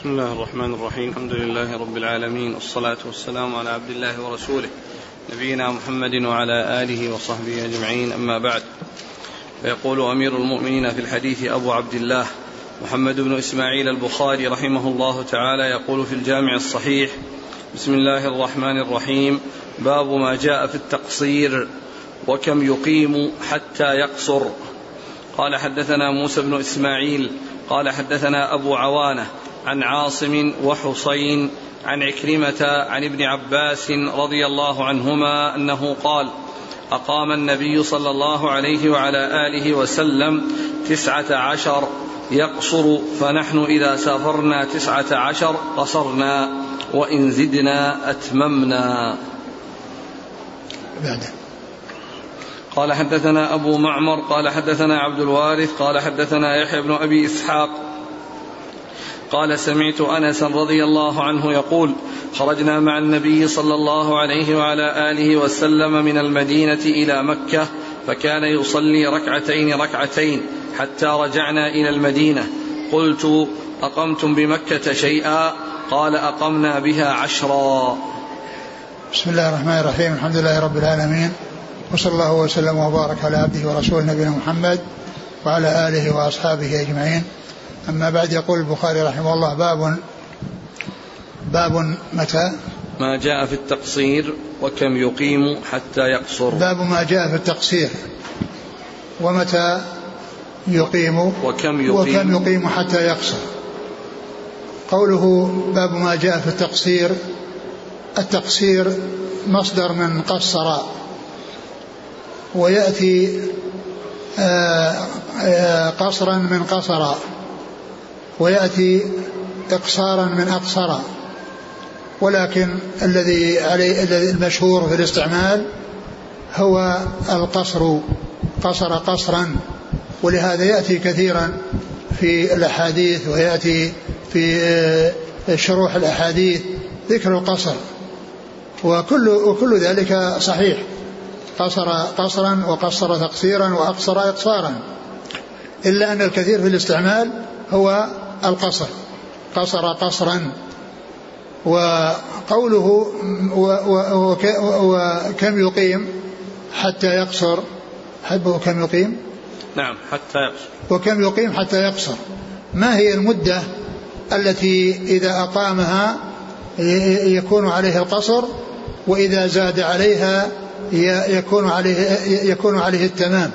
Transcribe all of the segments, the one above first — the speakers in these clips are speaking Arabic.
بسم الله الرحمن الرحيم. الحمد لله رب العالمين. والصلاة والسلام على عبد الله ورسوله نبينا محمد وعلى آله وصحبه أجمعين. أما بعد فيقول أمير المؤمنين في الحديث أبو عبد الله محمد بن إسماعيل البخاري رحمه الله تعالى يقول في الجامع الصحيح بسم الله الرحمن الرحيم. باب ما جاء في التقصير وكم يقيم حتى يقصر. قال حدثنا موسى بن إسماعيل قال حدثنا أبو عوانة عن عاصم وحصين عن عكرمة عن ابن عباس رضي الله عنهما أنه قال أقام النبي صلى الله عليه وعلى آله وسلم تسعة عشر يقصر فنحن إذا سافرنا تسعة عشر قصرنا وإن زدنا أتممنا. بعد. قال حدثنا أبو معمر قال حدثنا عبد الوارث قال حدثنا يحيى بن أبي إسحاق قال سمعت أنس رضي الله عنه يقول خرجنا مع النبي صلى الله عليه وعلى آله وسلم من المدينة إلى مكة فكان يصلي ركعتين ركعتين حتى رجعنا إلى المدينة. قلت أقمتم بمكة شيئا؟ قال أقمنا بها عشرا. بسم الله الرحمن الرحيم. الحمد لله رب العالمين. وصلى الله وسلم وبارك على عبده ورسوله نبينا محمد وعلى آله وأصحابه أجمعين. أما بعد يقول البخاري رحمه الله باب باب متى؟ ما جاء في التقصير وكم يقيم حتى يقصر. باب ما جاء في التقصير. ومتى يقيم؟ وكم يقيم, وكم يقيم حتى يقصر. قوله باب ما جاء في التقصير التقصير مصدر من قصر ويأتي آه، آه، قصرا من قصر ويأتي إقصارا من أقصر ولكن الذي عليه المشهور في الاستعمال هو القصر قصر قصرا ولهذا يأتي كثيرا في الأحاديث ويأتي في آه، شروح الأحاديث ذكر القصر وكل وكل ذلك صحيح. قصر قصرا وقصر تقصيرا وأقصر إقصارا. إلا أن الكثير في الاستعمال هو القصر. قصر قصرا. وقوله وكم يقيم حتى يقصر. حبه كم يقيم؟ نعم حتى يقصر. وكم يقيم حتى يقصر. ما هي المدة التي إذا أقامها يكون عليه القصر وإذا زاد عليها يكون عليه يكون عليه التمام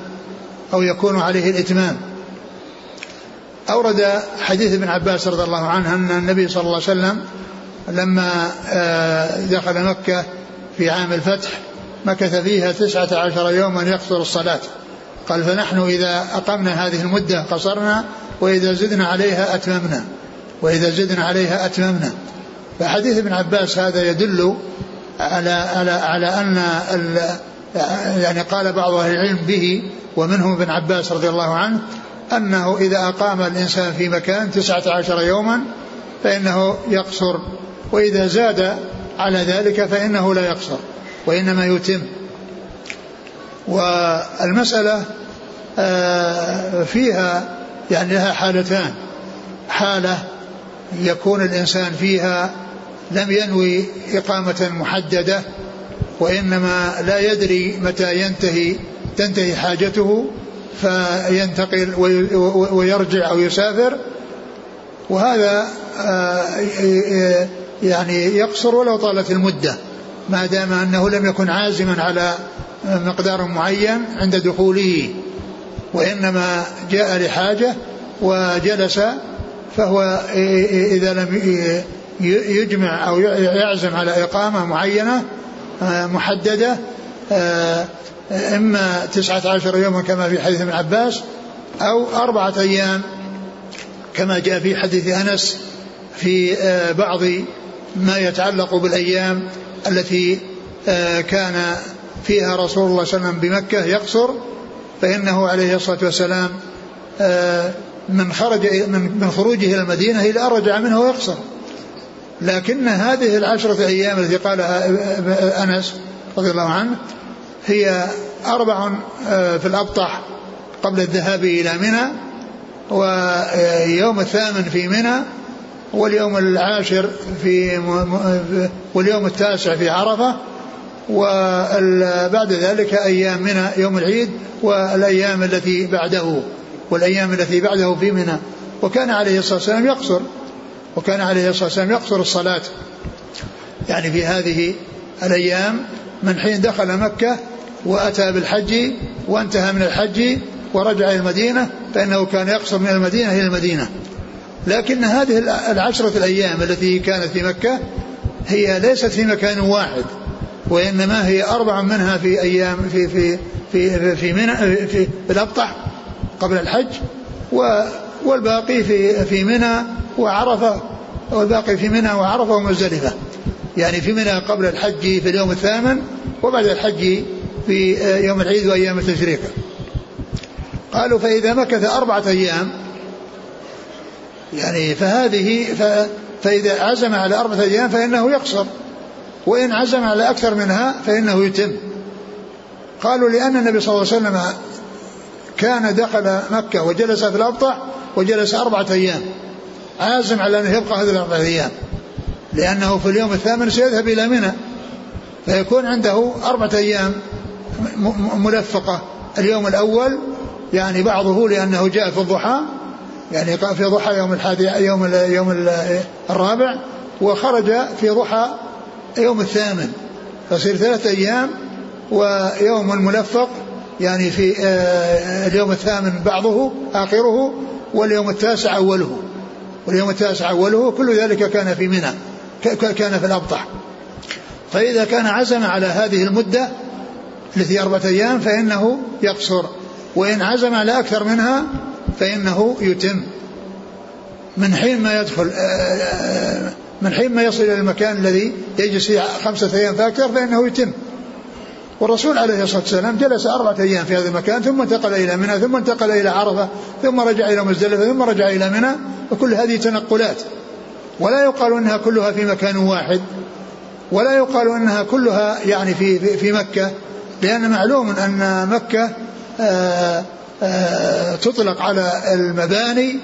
أو يكون عليه الإتمام؟ أورد حديث ابن عباس رضي الله عنه أن النبي صلى الله عليه وسلم لما آه، دخل مكة في عام الفتح مكث فيها تسعة عشر يوما يقصر الصلاة. قال فنحن إذا أقمنا هذه المدة قصرنا وإذا زدنا عليها أتممنا وإذا زدنا عليها أتممنا. فحديث ابن عباس هذا يدل على على على أن يعني قال بعض أهل العلم به ومنهم ابن عباس رضي الله عنه أنه إذا أقام الإنسان في مكان تسعة عشر يوما فإنه يقصر وإذا زاد على ذلك فإنه لا يقصر وإنما يتم. والمسألة آه، فيها يعني لها حالتان. حالة يكون الإنسان فيها لم ينوي إقامة محددة وإنما لا يدري متى ينتهي تنتهي حاجته فينتقل ويرجع أو يسافر. وهذا آه، يعني يقصر ولو طالت المدة ما دام أنه لم يكن عازما على مقدار معين عند دخوله. وإنما جاء لحاجة وجلس فهو إذا لم يجمع أو يعزم على إقامة معينة آه، محددة إما تسعة عشر يوما كما في حديث ابن عباس أو أربعة أيام كما جاء في حديث أنس في آه، بعض ما يتعلق بالأيام التي آه، كان فيها رسول الله صلى الله عليه وسلم بمكة يقصر فإنه عليه الصلاة والسلام آه، من خرج من خروجه إلى المدينة إلى أن رجع منه ويقصر. لكن هذه العشرة أيام التي قالها أنس رضي الله عنه هي أربع آه، في الأبطح قبل الذهاب إلى منى ويوم الثامن في منى واليوم العاشر في واليوم التاسع في عرفة وبعد ذلك أيام منى يوم العيد والأيام التي بعده والأيام التي بعده في منى. وكان عليه الصلاة والسلام يقصر وكان عليه الصلاة والسلام يقصر الصلاة. يعني في هذه الأيام من حين دخل مكة وأتى بالحج وانتهى من الحج ورجع إلى المدينة فإنه كان يقصر من المدينة إلى المدينة. لكن هذه العشرة الأيام التي كانت في مكة هي ليست في مكان واحد وإنما هي أربع منها في أيام في في في في منى في, في الأبطح قبل الحج والباقي في في منى وعرفة والباقي في منى وعرفة ومزدلفة. يعني في منى قبل الحج في اليوم الثامن وبعد الحج في يوم العيد وأيام التشريق. قالوا فإذا مكث أربعة أيام يعني فهذه ف فإذا عزم على أربعة أيام فإنه يقصر وإن عزم على أكثر منها فإنه يتم. قالوا لأن النبي صلى الله عليه وسلم كان دخل مكة وجلس في الأبطح وجلس أربعة أيام. عازم على أنه يبقى هذه الأربعة أيام لأنه في اليوم الثامن سيذهب إلى منى. فيكون عنده أربعة أيام ملفقة. اليوم الأول يعني بعضه لأنه جاء في الضحى يعني في ضحى يوم الحادي يوم يوم الرابع وخرج في ضحى يوم الثامن. فصير ثلاثة أيام ويوم ملفق يعني في آه، اليوم الثامن بعضه آخره واليوم التاسع أوله. واليوم التاسع أوله كل ذلك كان في منى كان في الأبطح. فإذا كان عزم على هذه المدة التي أربعة أيام فإنه يقصر وإن عزم على أكثر منها فإنه يتم. من حين ما يدخل آه، آه، من حين ما يصل إلى المكان الذي يجلس فيه خمسة أيام فأكثر فإنه يتم. والرسول عليه الصلاة والسلام جلس أربعة أيام في هذا المكان ثم انتقل إلى منى ثم انتقل إلى عرفة ثم رجع إلى مزدلفة ثم رجع إلى منى وكل هذه تنقلات. ولا يقال أنها كلها في مكان واحد. ولا يقال أنها كلها يعني في, في, مكة لأن معلوم مكة آآ آه، آه، تطلق على المباني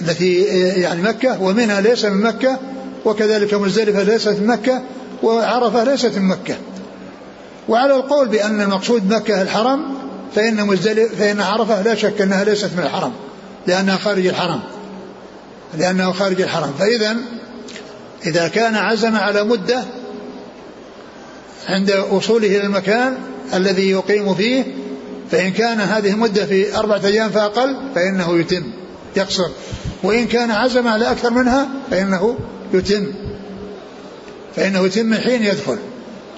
التي يعني مكة ومنها ليس من مكة وكذلك مزدلفة ليست من مكة وعرفة ليست من مكة. وعلى القول بأن المقصود مكة الحرم فإن مزدلف فإن عرفة لا شك أنها ليست من الحرم لأنها خارج الحرم. لأنه خارج الحرم. فإذا إذا كان عزم على مدة عند وصوله إلى المكان الذي يقيم فيه فإن كان هذه المدة في أربعة أيام فأقل فإنه يتم يقصر. وإن كان عزم على أكثر منها فإنه يتم فإنه يتم من حين يدخل.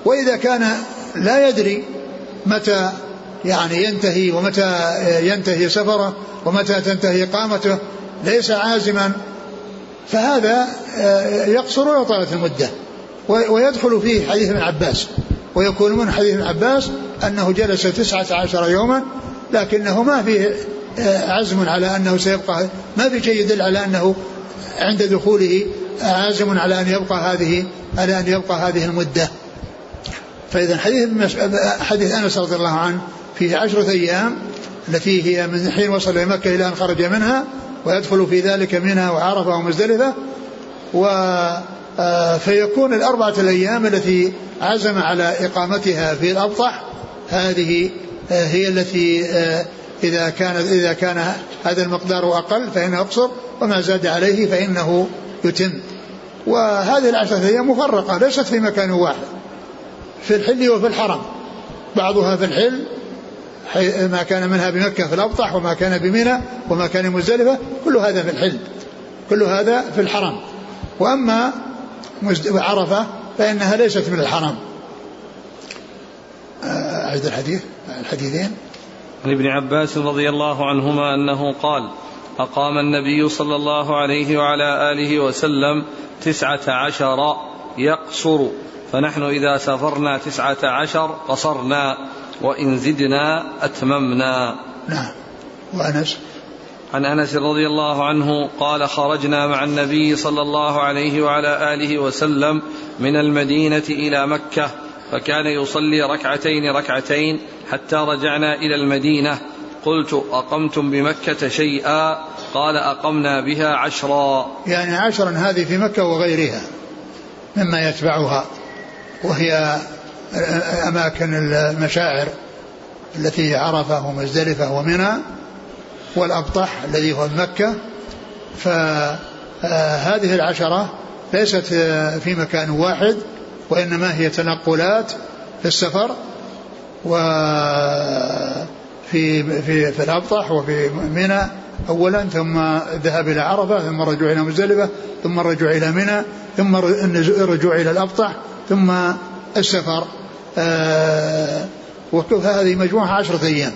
وإذا كان لا يدري متى يعني ينتهي ومتى ينتهي سفره ومتى تنتهي إقامته ليس عازما فهذا يقصر ولو طالت المدة. ويدخل فيه حديث ابن عباس. ويكون من حديث ابن عباس أنه جلس تسعة عشر يوما لكنه ما فيه عزم على أنه سيبقى ما في شيء يدل على أنه عند دخوله عازم على أن يبقى هذه على أن يبقى هذه المدة. فإذا حديث حديث أنس رضي الله عنه فيه عشرة أيام التي هي من حين وصل إلى مكة إلى أن خرج منها ويدخل في ذلك منها وعرفة ومزدلفة و آه، فيكون الأربعة الأيام التي عزم على إقامتها في الأبطح هذه آه، هي التي آه، إذا كان إذا كان هذا المقدار أقل فإنه يقصر وما زاد عليه فإنه يتم. وهذه العشرة أيام مفرقة ليست في مكان واحد في الحل وفي الحرم. بعضها في الحل ما كان منها بمكة في الأبطح وما كان بمنى وما كان مزدلفة كل هذا في الحل كل هذا في الحرم. وأما عرفة فإنها ليست من الحرم آه، أعيد الحديث الحديثين. عن ابن عباس رضي الله عنهما أنه قال أقام النبي صلى الله عليه وعلى آله وسلم تسعة عشر يقصر فنحن إذا سافرنا تسعة عشر قصرنا وإن زدنا أتممنا. نعم. وأنس؟ عن أنس رضي الله عنه قال خرجنا مع النبي صلى الله عليه وعلى آله وسلم من المدينة إلى مكة فكان يصلي ركعتين ركعتين حتى رجعنا إلى المدينة. قلت أقمتم بمكة شيئا؟ قال أقمنا بها عشرا. يعني عشرا هذه في مكة وغيرها مما يتبعها وهي أماكن المشاعر التي هي عرفة ومزدلفة ومنى والأبطح الذي هو مكة. فهذه العشرة ليست في مكان واحد وإنما هي تنقلات في السفر و في في الأبطح وفي منى أولا ثم الذهاب إلى عرفة ثم الرجوع إلى مزدلفة ثم الرجوع إلى منى ثم الرجوع إلى الأبطح ثم السفر. آه وهذه مجموعها؟ عشرة أيام.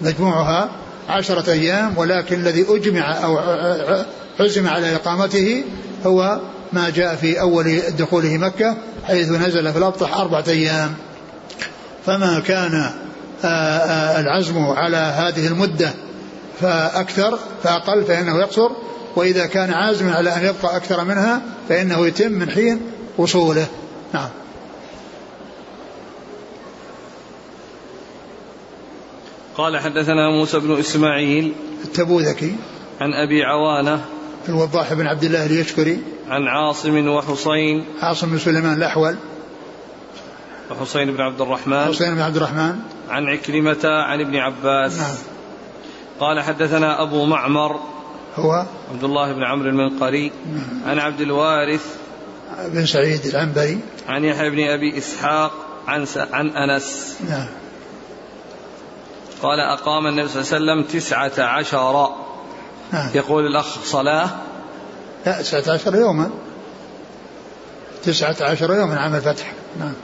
مجموعها عشرة أيام ولكن الذي أجمع أو عزم على إقامته هو ما جاء في أول دخوله مكة حيث نزل في الأبطح أربعة أيام. فما كان العزم على هذه المدة فأكثر فأقل فإنه يقصر. وإذا كان عازما على أن يبقى أكثر منها فإنه يتم من حين وصوله. نعم. قال حدثنا موسى بن إسماعيل التبوذكي عن أبي عوانة الوضاح بن عبد الله اليشكري عن عاصم وحسين عاصم بن سليمان الأحول وحسين بن عبد الرحمن حسين بن عبد الرحمن عن عكرمة عن ابن عباس نعم قال حدثنا أبو معمر هو عبد الله بن عمرو المنقري نعم. عن عبد الوارث بن سعيد العنبري عن يحيى بن أبي إسحاق عن. عن أنس نعم قال أقام النبي صلى الله عليه وسلم تسعة عشر. نعم. يقول الأخ صلاة. لا تسعة عشر يوما. تسعة عشر يوما عام الفتح. نعم.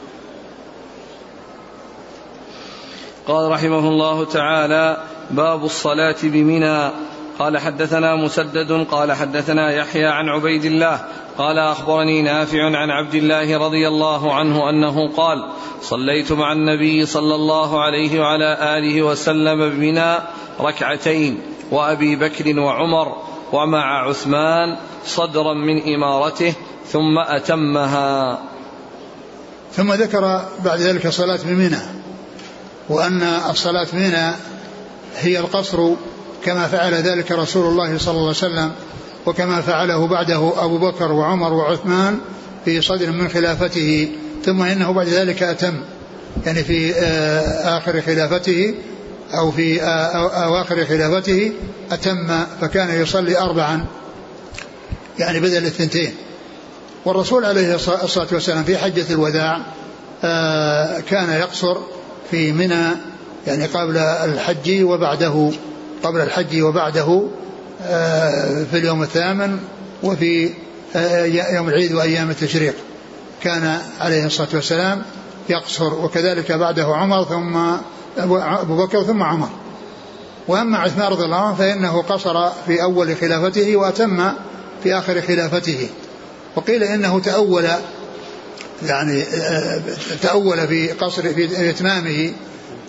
قال رحمه الله تعالى باب الصلاة بمنى. قال حدثنا مسدد قال حدثنا يحيى عن عبيد الله قال أخبرني نافع عن عبد الله رضي الله عنه أنه قال صليت مع النبي صلى الله عليه وعلى آله وسلم بمنى ركعتين وأبي بكر وعمر ومع عثمان صدرا من إمارته ثم أتمها. ثم ذكر بعد ذلك صلاة بمنى وأن الصلاة بمنى هي القصر كما فعل ذلك رسول الله صلى الله عليه وسلم وكما فعله بعده أبو بكر وعمر وعثمان في صدر من خلافته ثم إنه بعد ذلك أتم يعني في آه، آخر خلافته أو في آه، أواخر خلافته أتم فكان يصلي أربعا يعني بدل الثنتين والرسول عليه الصلاة والسلام في حجة الوداع آه، كان يقصر في منى يعني قبل الحج وبعده قبل الحج وبعده في اليوم الثامن وفي آه، يوم العيد وأيام التشريق. كان عليه الصلاة والسلام يقصر وكذلك بعده عمر ثم أبو بكر ثم عمر. وأما عثمان رضي الله عنه فإنه قصر في أول خلافته وأتم في آخر خلافته. وقيل إنه تأول يعني آه، تأول في قصر في إتمامه.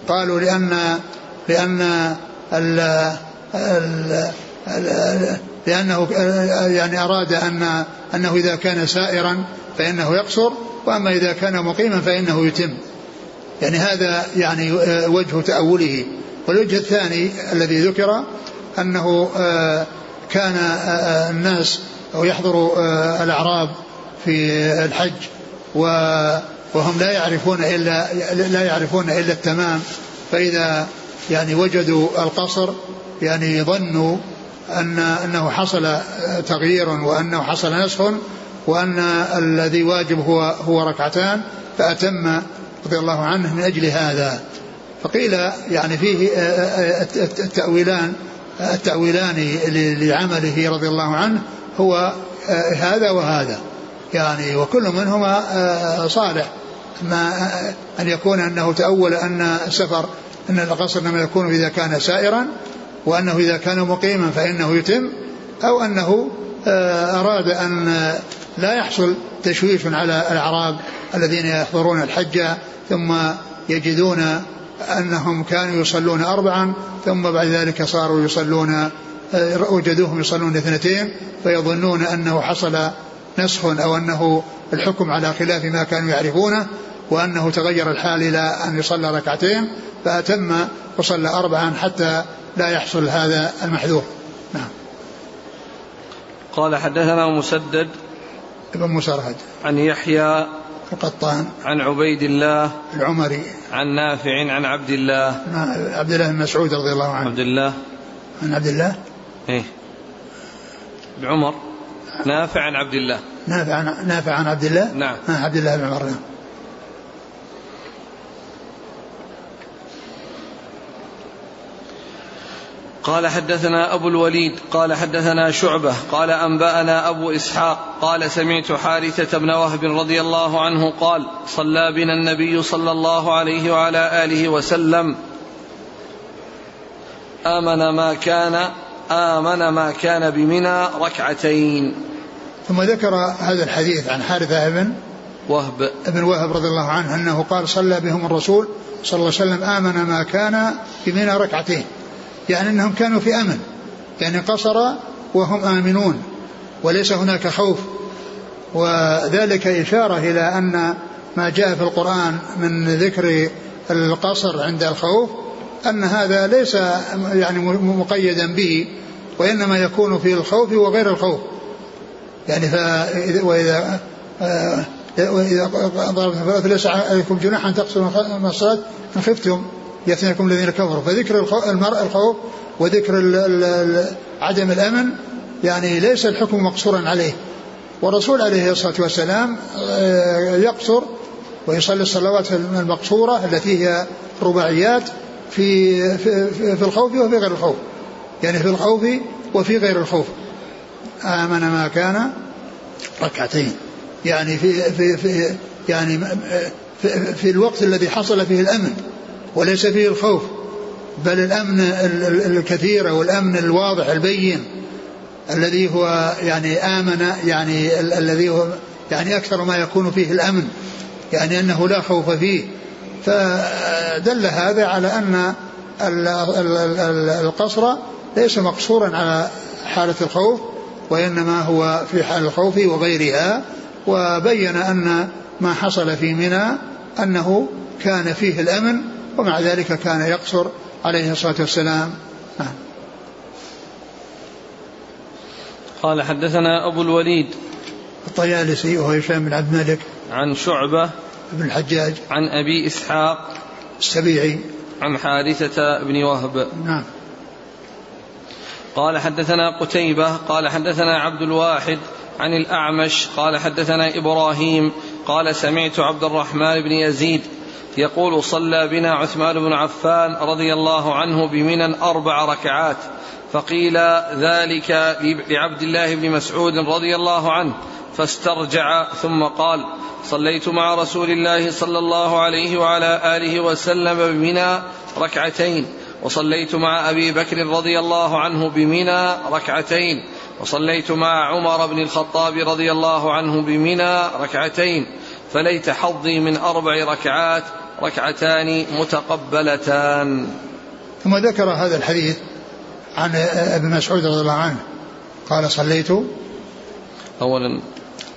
قالوا لأن لأن ال ال لأنه يعني أراد أن أنه إذا كان سائرا فإنه يقصر وأما إذا كان مقيما فإنه يتم. يعني هذا يعني وجه تأوله. والوجه الثاني الذي ذكر أنه آه، كان آه، الناس يحضر آه، الأعراب في الحج وهم لا يعرفون إلا لا يعرفون إلا التمام. فإذا يعني وجدوا القصر يعني ظنوا أن أنه حصل تغيير وأنه حصل نسخ وأن الذي واجب هو هو ركعتان فأتم رضي الله عنه من أجل هذا. فقيل يعني فيه التأويلان التأويلان لعمله رضي الله عنه هو هذا وهذا. يعني وكل منهما صالح. ما أن يكون أنه تأول أن السفر أن القصر إنما يكون إذا كان سائرا وأنه إذا كان مقيما فإنه يتم أو أنه آه، أراد أن لا يحصل تشويش على الأعراب الذين يحضرون الحج ثم يجدون أنهم كانوا يصلون أربعا ثم بعد ذلك صاروا يصلون آه، وجدوهم يصلون اثنتين فيظنون أنه حصل نسخ أو أنه الحكم على خلاف ما كانوا يعرفونه وأنه تغير الحال إلى أن يصلى ركعتين فأتم وصلى أربعا حتى لا يحصل هذا المحذور. نعم. قال حدثنا مسدد ابن مسرهد عن يحيى القطان. عن عبيد الله العمري. عن نافع عن عبد الله. عبد الله بن مسعود رضي الله عنه. عبد الله. عن عبد الله؟ إيه. بعمر نافع عن عبد الله. نافع عن نافع عن عبد الله؟ نعم. عن عبد الله بن عمر. نعم. قال حدثنا أبو الوليد قال حدثنا شعبة قال أنبأنا أبو إسحاق قال سمعت حارثة بن وهب رضي الله عنه قال صلى بنا النبي صلى الله عليه وعلى آله وسلم. آمن ما كان آمن ما كان بمنى ركعتين. ثم ذكر هذا الحديث عن حارثة بن وهب. ابن وهب رضي الله عنه أنه قال صلى بهم الرسول صلى الله عليه وسلم آمن ما كان بمنى ركعتين. يعني أنهم كانوا في أمن يعني قصر وهم آمنون وليس هناك خوف وذلك إشارة إلى أن ما جاء في القرآن من ذكر القصر عند الخوف أن هذا ليس يعني مقيدا به وإنما يكون في الخوف وغير الخوف يعني فإذا وإذا آه، وإذا ضربتم فلا ليس عليكم جناح أن تقصروا من الصلاة إن خفتم يفتنكم الذين كفروا. فذكر الخوف وذكر عدم الأمن يعني ليس الحكم مقصورا عليه. والرسول عليه الصلاة والسلام آه، يقصر ويصلي الصلوات المقصورة التي هي رباعيات في, في, في الخوف وفي غير الخوف. يعني في الخوف وفي غير الخوف. آمن ما كان ركعتين. يعني في, في, في يعني في, في الوقت الذي حصل فيه الأمن. وليس فيه الخوف بل الأمن الكثير أو الأمن الواضح البين الذي هو يعني آمن يعني الذي هو يعني أكثر ما يكون فيه الأمن يعني أنه لا خوف فيه. فدل هذا على أن القصر ليس مقصورا على حالة الخوف وإنما هو في حال الخوف وغيرها وبين أن ما حصل في منى أنه كان فيه الأمن ومع ذلك كان يقصر عليه الصلاة والسلام. نعم. قال حدثنا أبو الوليد الطيالسي وهو هشام بن عبد الملك عن شعبة بن الحجاج عن أبي إسحاق السبيعي. عن حارثة بن وهب. نعم. قال حدثنا قتيبة قال حدثنا عبد الواحد عن الأعمش قال حدثنا إبراهيم قال سمعت عبد الرحمن بن يزيد يقول صلى بنا عثمان بن عفان رضي الله عنه بمنى أربع ركعات فقيل ذلك لعبد الله بن مسعود رضي الله عنه فاسترجع ثم قال صليت مع رسول الله صلى الله عليه وعلى آله وسلم بمنى ركعتين وصليت مع أبي بكر رضي الله عنه بمنى ركعتين وصليت مع عمر بن الخطاب رضي الله عنه بمنى ركعتين فليت حظي من أربع ركعات ركعتان متقبلتان. ثم ذكر هذا الحديث عن ابن مسعود رضي الله عنه. قال صليت. اولا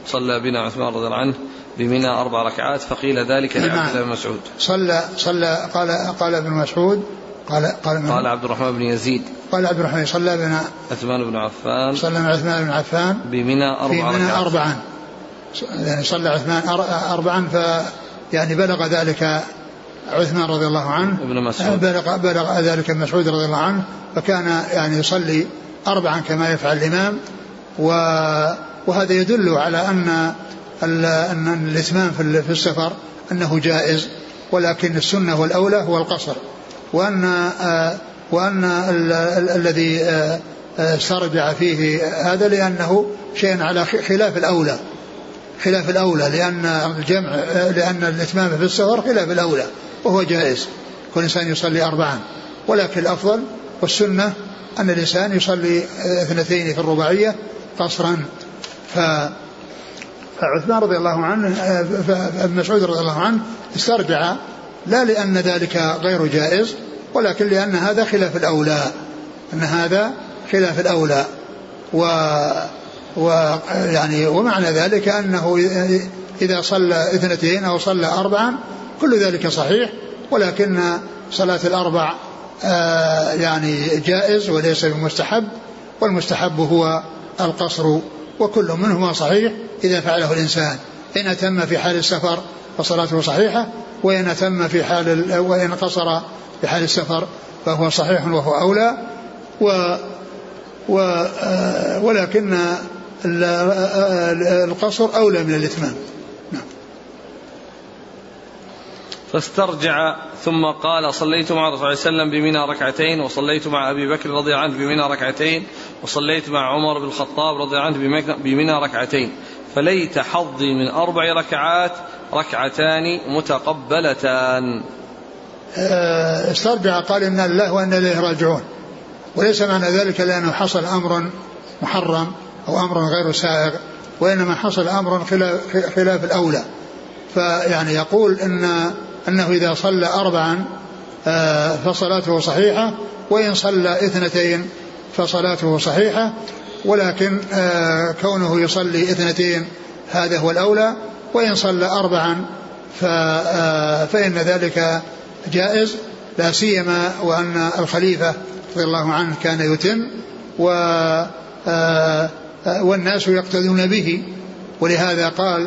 صلى بنا عثمان رضي الله عنه بمنى أربع ركعات فقيل ذلك لعبد. الله بن مسعود. صلى صلى قال قال ابن مسعود قال قال قال عبد الرحمن بن يزيد. قال عبد الرحمن صلى بنا عثمان بن عفان. صلى عثمان بن عفان بمنى أربع بمنى أربعا. يعني صلى عثمان أربعا ف يعني بلغ ذلك عثمان رضي الله عنه. ابن مسعود. بلغ بلغ ذلك مسعود رضي الله عنه. فكان يعني يصلي أربعا كما يفعل الإمام. و وهذا يدل على أن أن الإتمام في السفر أنه جائز ولكن السنة والأولى هو القصر. وأن آه، وأن الذي آه، آه، استرجع فيه هذا لأنه شيء على خلاف الأولى. خلاف الأولى لأن الجمع لأن الإتمام في السفر خلاف الأولى وهو جائز. كل إنسان يصلي أربعا. ولكن الأفضل والسنة أن الإنسان يصلي اثنتين في الرباعية قصرا ف فعثمان رضي الله عنه فابن مسعود رضي الله عنه استرجع لا لأن ذلك غير جائز ولكن لأن هذا خلاف الأولى أن هذا خلاف الأولى. و ويعني ومعنى ذلك أنه إذا صلى اثنتين أو صلى أربعا كل ذلك صحيح ولكن صلاة الأربع آه، يعني جائز وليس بمستحب والمستحب هو القصر وكل منهما صحيح إذا فعله الإنسان. إن أتم في حال السفر فصلاته صحيحة وإن أتم في حال وإن قصر في حال السفر فهو صحيح وهو أولى و, و آه، ولكن القصر أولى من الإتمام نعم. فاسترجع ثم قال صليت مع الرسول صلى الله عليه وسلم بمنى ركعتين وصليت مع أبي بكر رضي عنه بمنى ركعتين وصليت مع عمر بن الخطاب رضي عنه بمنى ركعتين فليت حظي من أربع ركعات ركعتان متقبلتان. آه، استرجع قال إن الله وأنا إليه راجعون وليس معنى ذلك لأنه حصل أمر محرم أو أمر غير سائغ وإنما حصل أمر خلاف, خلاف الأولى. فيعني يقول إن أنه إذا صلى أربعا آه، فصلاته صحيحة وإن صلى اثنتين فصلاته صحيحة. ولكن آه، كونه يصلي اثنتين هذا هو الأولى وإن صلى أربعا آه، فإن ذلك جائز. لا سيما وأن الخليفة رضي الله عنه كان يتم و والناس يقتدون به. ولهذا قال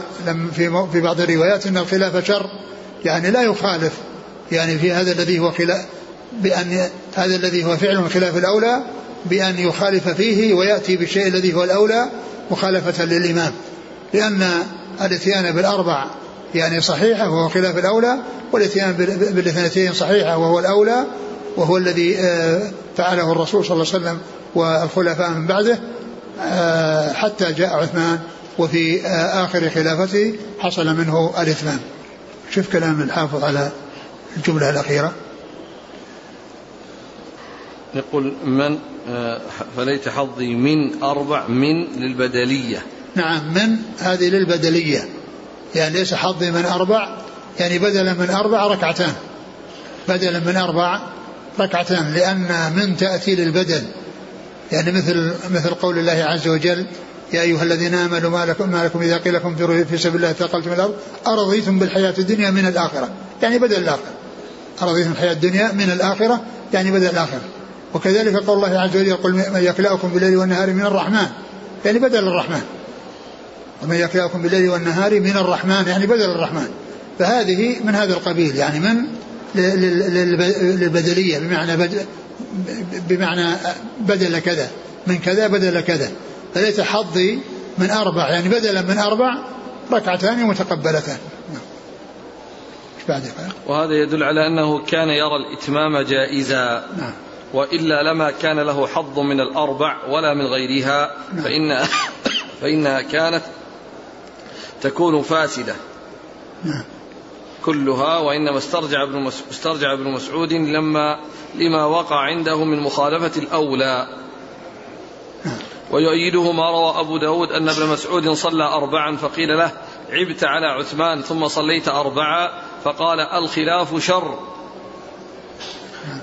في بعض الروايات إن الخلاف شر. يعني لا يخالف. يعني في هذا الذي هو خلاف بأن هذا الذي هو فعل خلاف الأولى بأن يخالف فيه ويأتي بالشيء الذي هو الأولى مخالفة للإمام. لأن الإتيان بالأربع يعني صحيحة وهو خلاف الأولى والإتيان بالاثنتين صحيحة وهو الأولى وهو الذي آه، فعله الرسول صلى الله عليه وسلم والخلفاء من بعده. حتى جاء عثمان وفي آه، آخر خلافته حصل منه الإتمام شوف كلام الحافظ على الجملة الأخيرة. يقول من آه، فليت حظي من أربع من للبدلية. نعم من هذه للبدلية. يعني ليس حظي من أربع يعني بدلا من أربع ركعتان. بدلا من أربع ركعتان لأن من تأتي للبدل. يعني مثل مثل قول الله عز وجل يا أيها الذين آمنوا ما لكم, ما لكم إذا قيل لكم في سبيل الله ثقلتم الأرض أرضيتم بالحياة الدنيا من الآخرة. يعني بدل الآخرة. أرضيتم الحياة الدنيا من الآخرة يعني بدل الآخرة. وكذلك قول الله عز وجل يقول من يكلأكم بالليل والنهار من الرحمن. يعني بدل الرحمن. ومن يكلأكم بالليل والنهار من الرحمن يعني بدل الرحمن. فهذه من هذا القبيل يعني من للبدلية بمعنى بدل بمعنى بدل كذا من كذا بدل كذا فليس حظي من أربع يعني بدلا من أربع ركعتان متقبلتان نعم. بعد وهذا يدل على أنه كان يرى الإتمام جائزا نعم. وإلا لما كان له حظ من الأربع ولا من غيرها نعم. فإن فإنها كانت تكون فاسدة نعم. كلها وإنما استرجع ابن استرجع ابن مسعود لما لما وقع عنده من مخالفة الأولى. ويؤيده ما روى أبو داود أن ابن مسعود صلى أربعا فقيل له عبت على عثمان ثم صليت أربعا فقال الخلاف شر.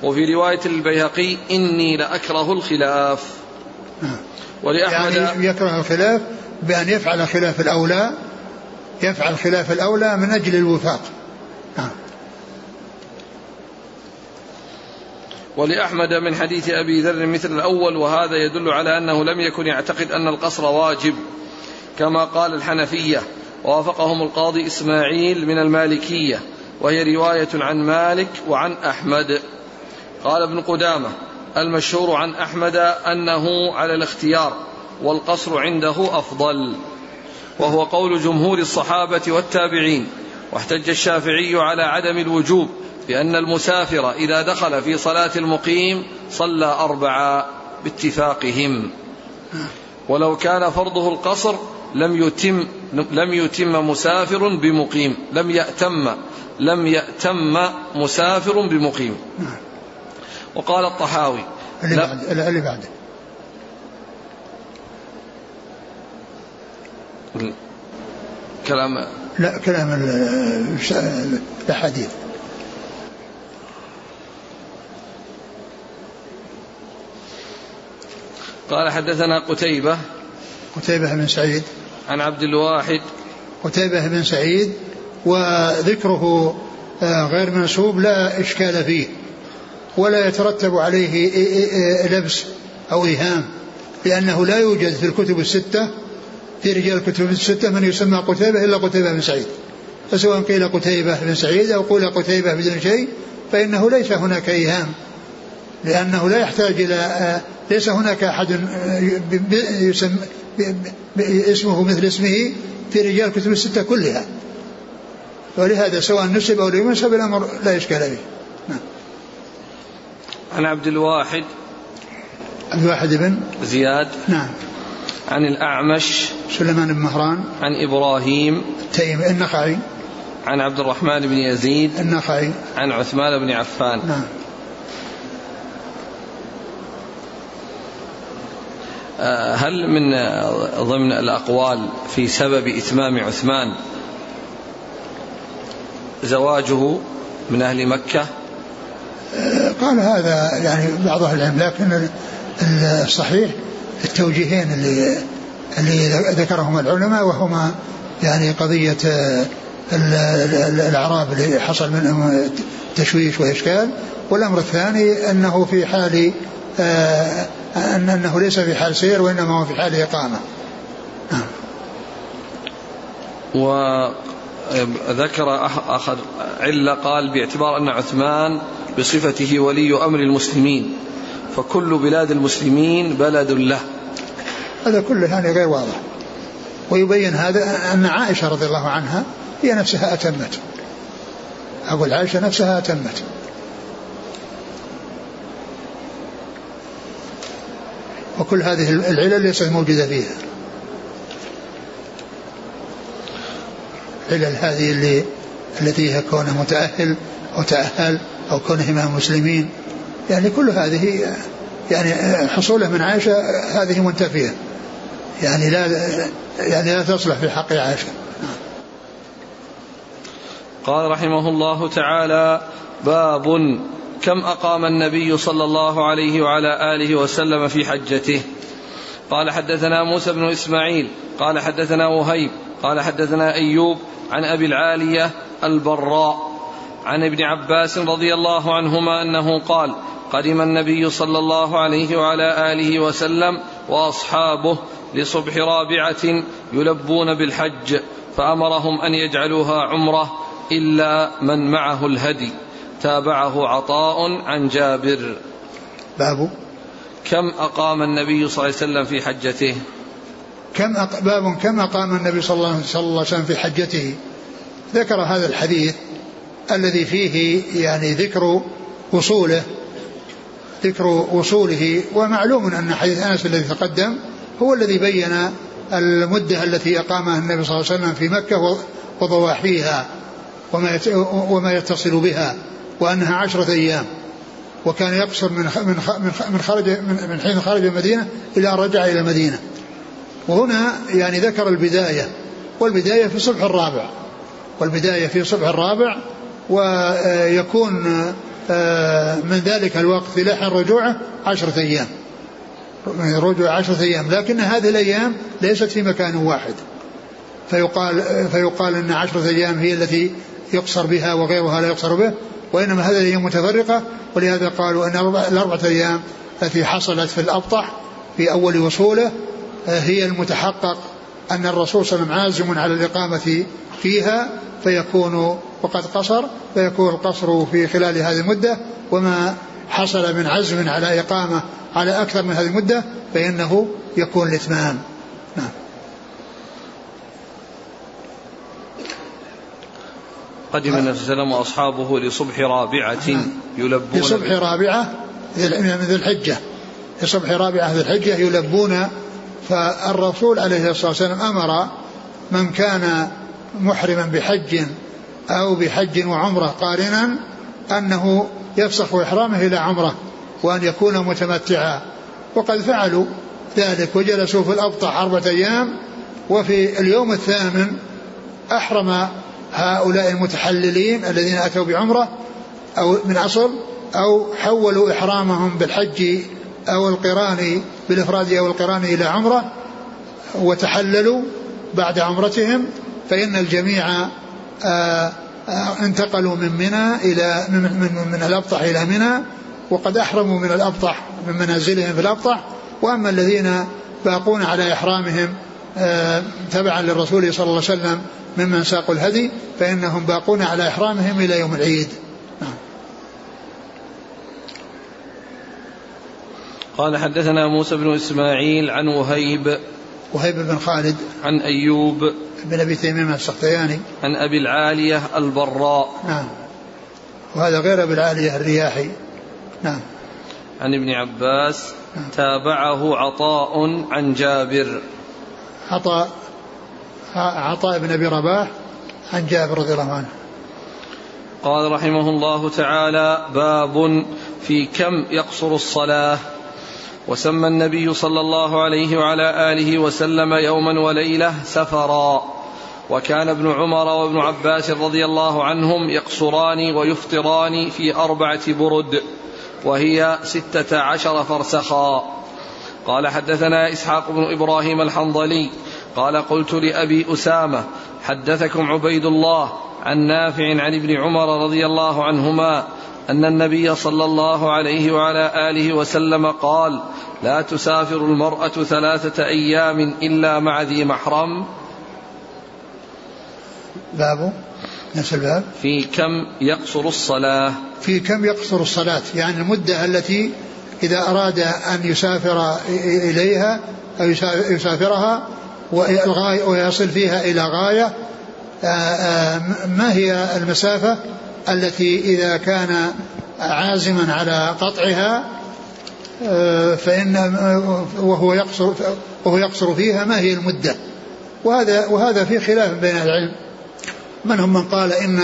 وفي رواية البيهقي إني لأكره الخلاف. ولأحمد يعني يكره الخلاف بأن يفعل خلاف الأولى يفعل خلاف الأولى من أجل الوفاق. ولأحمد من حديث أبي ذر مثل الأول وهذا يدل على أنه لم يكن يعتقد أن القصر واجب كما قال الحنفية ووافقهم القاضي إسماعيل من المالكية وهي رواية عن مالك وعن أحمد. قال ابن قدامة المشهور عن أحمد أنه على الاختيار والقصر عنده أفضل وهو قول جمهور الصحابة والتابعين. واحتج الشافعي على عدم الوجوب بأن المسافر إذا دخل في صلاة المقيم صلى أربعة باتفاقهم. ولو كان فرضه القصر لم يتم لم يتم مسافر بمقيم لم يأتم لم يأتم مسافر بمقيم. وقال الطحاوي اللي بعد اللي بعده. كلام لا كلام الحديث قال حدثنا قتيبة. قتيبة بن سعيد. عن عبد الواحد. قتيبة بن سعيد وذكره آه، غير منسوب لا إشكال فيه ولا يترتب عليه لبس أو إيهام لأنه لا يوجد في الكتب الستة في رجال الكتب الستة من يسمى قتيبة إلا قتيبة بن سعيد. فسواء قيل قتيبة بن سعيد أو قيل قتيبة بدون شيء فإنه ليس هناك إيهام. لأنه لا يحتاج إلى ليس هناك أحد يسمى اسمه مثل اسمه في رجال الكتب الستة كلها. ولهذا سواء نسب أو لم ينسب الأمر لا إشكال فيه. نعم. عن عبد الواحد. عبد الواحد بن زياد. نعم. عن الأعمش سليمان بن مهران عن إبراهيم التيمي النخعي عن عبد الرحمن بن يزيد النخعي. عن عثمان بن عفان. نعم. آه، هل من ضمن الأقوال في سبب إتمام عثمان زواجه من أهل مكة؟ آه، قال هذا يعني بعض أهل العلم لكن الصحيح التوجيهين اللي اللي ذكرهما العلماء وهما يعني قضية آه، الأعراب اللي حصل منهم تشويش وإشكال. والأمر الثاني أنه في حال أن أنه ليس في حال سير وإنما هو في حال إقامة. نعم. وذكر أخذ علة قال باعتبار أن عثمان بصفته ولي أمر المسلمين. فكل بلاد المسلمين بلد له. هذا كله يعني غير واضح. ويبين هذا أن عائشة رضي الله عنها هي نفسها أتمت. أقول عائشة نفسها أتمت. وكل هذه العلل ليست موجودة فيها. علل هذه اللي التي هي كونه متأهل أو تأهل أو كونه إمام مسلمين. يعني كل هذه يعني حصوله من عائشة هذه منتفية. يعني لا يعني لا تصلح في حق عائشة. قال رحمه الله تعالى باب كم أقام النبي صلى الله عليه وعلى آله وسلم في حجته. قال حدثنا موسى بن إسماعيل قال حدثنا وهيب قال حدثنا أيوب عن أبي العالية البراء عن ابن عباس رضي الله عنهما أنه قال قدم النبي صلى الله عليه وعلى آله وسلم وأصحابه لصبح رابعة يلبون بالحج فأمرهم أن يجعلوها عمرة إلا من معه الهدي. تابعه عطاء عن جابر. باب؟ كم أقام النبي صلى الله عليه وسلم في حجته؟ كم أق... باب كم أقام النبي صلى الله, صلى الله عليه وسلم في حجته؟ ذكر هذا الحديث الذي فيه يعني ذكر وصوله ذكر وصوله ومعلوم أن حديث أنس الذي تقدم هو الذي بين المدة التي أقامها النبي صلى الله عليه وسلم في مكة وضواحيها وما وما يتصل بها وأنها عشرة أيام. وكان يقصر من من من خرج من حين خرج المدينة إلى أن رجع إلى المدينة. وهنا يعني ذكر البداية والبداية في صبح الرابع. والبداية في صبح الرابع ويكون من ذلك الوقت إلى حين رجوعه عشرة أيام. رجوع عشرة أيام. لكن هذه الأيام ليست في مكان واحد. فيقال فيقال أن عشرة أيام هي التي يقصر بها وغيرها لا يقصر به وإنما هذه الأيام متفرقة ولهذا قالوا أن الأربعة أيام التي حصلت في الأبطح في أول وصوله آه، هي المتحقق أن الرسول صلى الله عليه وسلم عازم على الإقامة فيها فيكون وقد قصر فيكون القصر في خلال هذه المدة وما حصل من عزم على إقامة على أكثر من هذه المدة فإنه يكون الإتمام. نعم. قدم النبي صلى الله عليه وسلم وأصحابه لصبح رابعة يلبون لصبح رابعة من ذي الحجة. لصبح رابعة ذي الحجة يلبون فالرسول عليه الصلاة والسلام أمر من كان محرما بحج أو بحج وعمرة قارنا أنه يفسخ إحرامه إلى عمرة وأن يكون متمتعا. وقد فعلوا ذلك وجلسوا في الأبطح أربعة أيام وفي اليوم الثامن أحرم هؤلاء المتحللين الذين أتوا بعمرة أو من أصل أو حولوا إحرامهم بالحج أو القران بالإفراد أو القران إلى عمرة وتحللوا بعد عمرتهم فإن الجميع آه، آه، انتقلوا من منى إلى من, من, من الأبطح إلى منى وقد أحرموا من الأبطح من منازلهم في الأبطح. وأما الذين باقون على إحرامهم آه، تبعا للرسول صلى الله عليه وسلم ممن ساقوا الهدي فإنهم باقون على إحرامهم إلى يوم العيد. قال حدثنا موسى بن إسماعيل عن وهيب وهيب بن خالد عن أيوب بن أبي تيمية السختياني. عن أبي العالية البراء. نعم. وهذا غير أبي العالية الرياحي. نعم. عن ابن عباس نعم. تابعه عطاء عن جابر. عطاء عطاء بن أبي رباح عن جابر رضي الله عنه. قال رحمه الله تعالى باب في كم يقصر الصلاة. وسمى النبي صلى الله عليه وعلى آله وسلم يوما وليلة سفرا. وكان ابن عمر وابن عباس رضي الله عنهم يقصران ويفطران في أربعة برد وهي ستة عشر فرسخا. قال حدثنا إسحاق بن إبراهيم الحنظلي. قال قلت لأبي أسامة حدثكم عبيد الله عن نافع عن ابن عمر رضي الله عنهما أن النبي صلى الله عليه وعلى آله وسلم قال لا تسافر المرأة ثلاثة أيام إلا مع ذي محرم. باب نفس الباب. في كم يقصر الصلاة؟ في كم يقصر الصلاة؟ يعني المدة التي إذا أراد أن يسافر إليها أو يسافرها ويصل فيها إلى غاية آه، آه، ما هي المسافة التي إذا كان عازما على قطعها فإن وهو يقصر وهو يقصر فيها ما هي المدة. وهذا وهذا في خلاف بين العلم. منهم من قال إن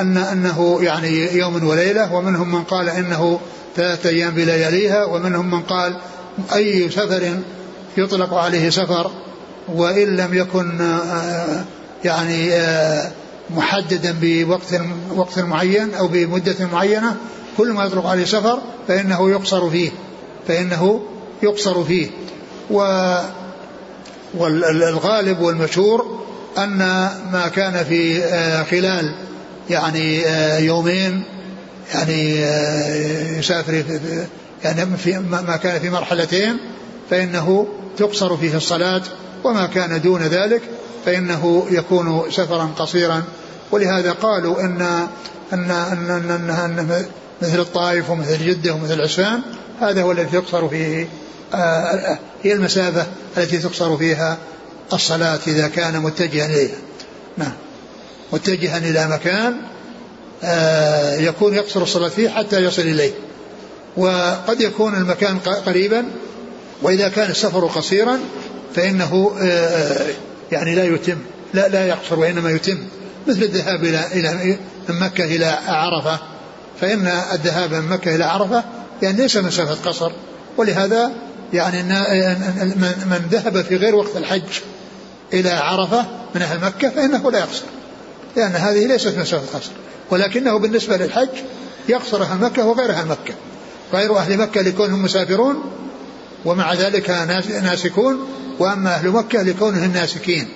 أن أنه يعني يوم وليلة ومنهم من قال إنه ثلاثة أيام بلياليها ومنهم من قال أي سفر يطلق عليه سفر وإن لم يكن آه، يعني آه، محددا بوقت وقت معين أو بمدة معينة كل ما يطلق عليه سفر فإنه يقصر فيه. فإنه يقصر فيه. و والغالب والمشهور أن ما كان في آه، خلال يعني يومين يعني يسافر يعني في ما كان في مرحلتين فإنه تقصر فيه الصلاة وما كان دون ذلك فإنه يكون سفرا قصيرا. ولهذا قالوا أن أن, أن, أن, أن مثل الطائف ومثل جدة ومثل عسفان هذا هو الذي يقصر فيه آه، هي المسافة التي تقصر فيها الصلاة إذا كان متجها إليها. نعم. متجها إلى مكان آه، يكون يقصر الصلاة فيه حتى يصل إليه. وقد يكون المكان قريبا وإذا كان السفر قصيرا فإنه آه، يعني لا يتم لا لا يقصر وإنما يتم مثل الذهاب إلى إلى من مكة إلى عرفة فإن الذهاب من مكة إلى عرفة يعني ليس مسافة قصر ولهذا يعني من ذهب في غير وقت الحج إلى عرفة من أهل مكة فإنه لا يقصر لأن هذه ليست مسافة قصر ولكنه بالنسبة للحج يقصر أهل مكة وغير أهل مكة غير أهل مكة لكونهم مسافرون ومع ذلك ناسكون وأما أهل مكة لكونهم ناسكين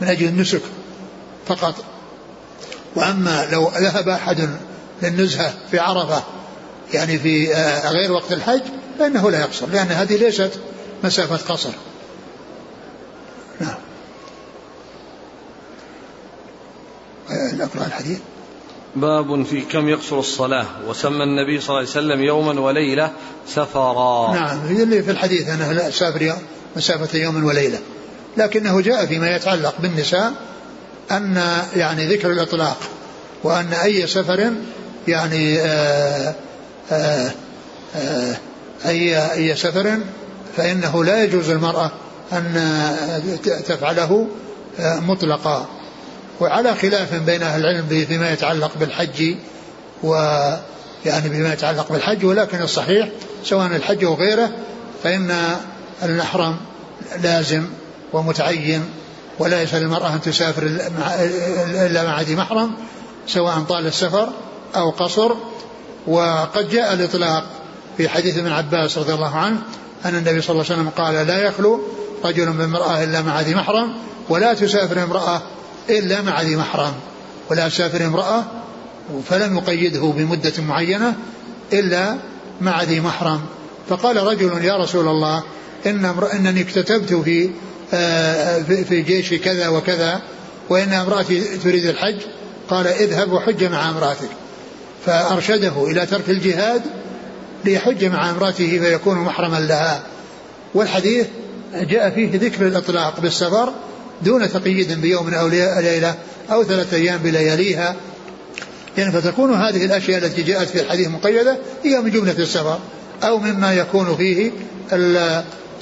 من أجل النسك فقط وأما لو ذهب أحد للنزهة في عرفة يعني في آه، غير وقت الحج فإنه لا يقصر لأن هذه ليست مسافة قصر. نعم. أقرأ الحديث. باب في كم يقصر الصلاة وسمى النبي صلى الله عليه وسلم يوما وليلة سفرا. نعم هي اللي في الحديث أنه سافر مسافة يوم وليلة. لكنه جاء فيما يتعلق بالنساء أن يعني ذكر الإطلاق وأن أي سفر يعني آآ آه، آآ آه، آآ أي أي سفر فإنه لا يجوز المرأة أن تفعله آه، مطلقا. وعلى خلاف بين أهل العلم فيما يتعلق بالحج و يعني بما يتعلق بالحج ولكن الصحيح سواء الحج أو غيره فإن المحرم لازم ومتعين وليس للمرأة أن تسافر إلا مع ذي محرم سواء طال السفر أو قصر وقد جاء الإطلاق في حديث ابن عباس رضي الله عنه أن النبي صلى الله عليه وسلم قال لا يخلو رجل بامرأة إلا مع ذي محرم ولا تسافر امرأة إلا مع ذي محرم ولا تسافر امرأة فلم يقيده بمدة معينة إلا مع ذي محرم. فقال رجل يا رسول الله إن إنني اكتتبت في آه، في جيش كذا وكذا وإن امرأتي تريد الحج قال اذهب وحج مع امرأتك. فأرشده إلى ترك الجهاد ليحج مع امرأته فيكون محرما لها. والحديث جاء فيه ذكر الإطلاق بالسفر دون تقييد بيوم أو ليلة أو ثلاثة أيام بلياليها. يعني فتكون هذه الأشياء التي جاءت في الحديث مقيدة هي من جملة السفر أو مما يكون فيه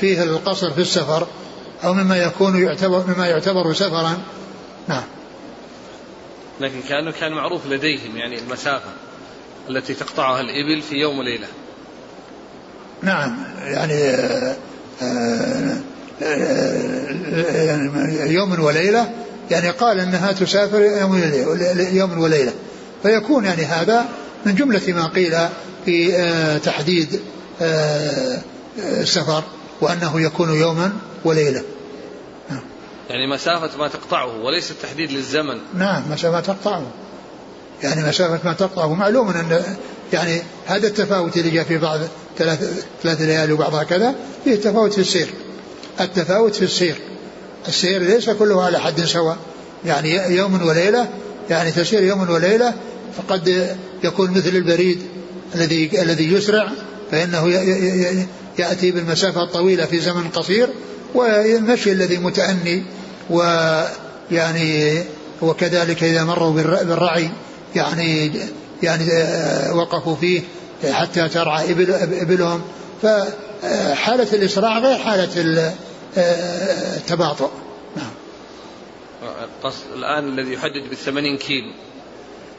فيه القصر في السفر أو مما يكون يعتبر مما يعتبر سفرا. نعم. لكن كأنه كان معروف لديهم يعني المسافة. التي تقطعها الإبل في يوم وليلة نعم يعني آه، آه، آه، يوم وليلة يعني قال إنها تسافر يوم وليلة, يوم وليلة. فيكون يعني هذا من جملة ما قيل في تحديد السفر وأنه يكون يوما وليلة. نعم. يعني مسافة ما تقطعه وليس التحديد للزمن. نعم مسافة ما تقطعه. يعني مسافة ما تقطعه معلوم أن يعني هذا التفاوت اللي جاء في بعض ثلاث ثلاث ليالي وبعضها كذا فيه تفاوت في السير. التفاوت في السير. السير ليس كله على حد سواء. يعني يوم وليلة يعني تسير يوم وليلة فقد يكون مثل البريد الذي الذي يسرع فإنه يأتي بالمسافة الطويلة في زمن قصير والمشي الذي متأني ويعني وكذلك إذا مروا بالرعي يعني يعني آه، وقفوا فيه حتى ترعى إبل إبلهم. فحالة الإسراع غير حالة آه، التباطؤ. نعم. الآن الذي يحدد بالثمانين كيلو.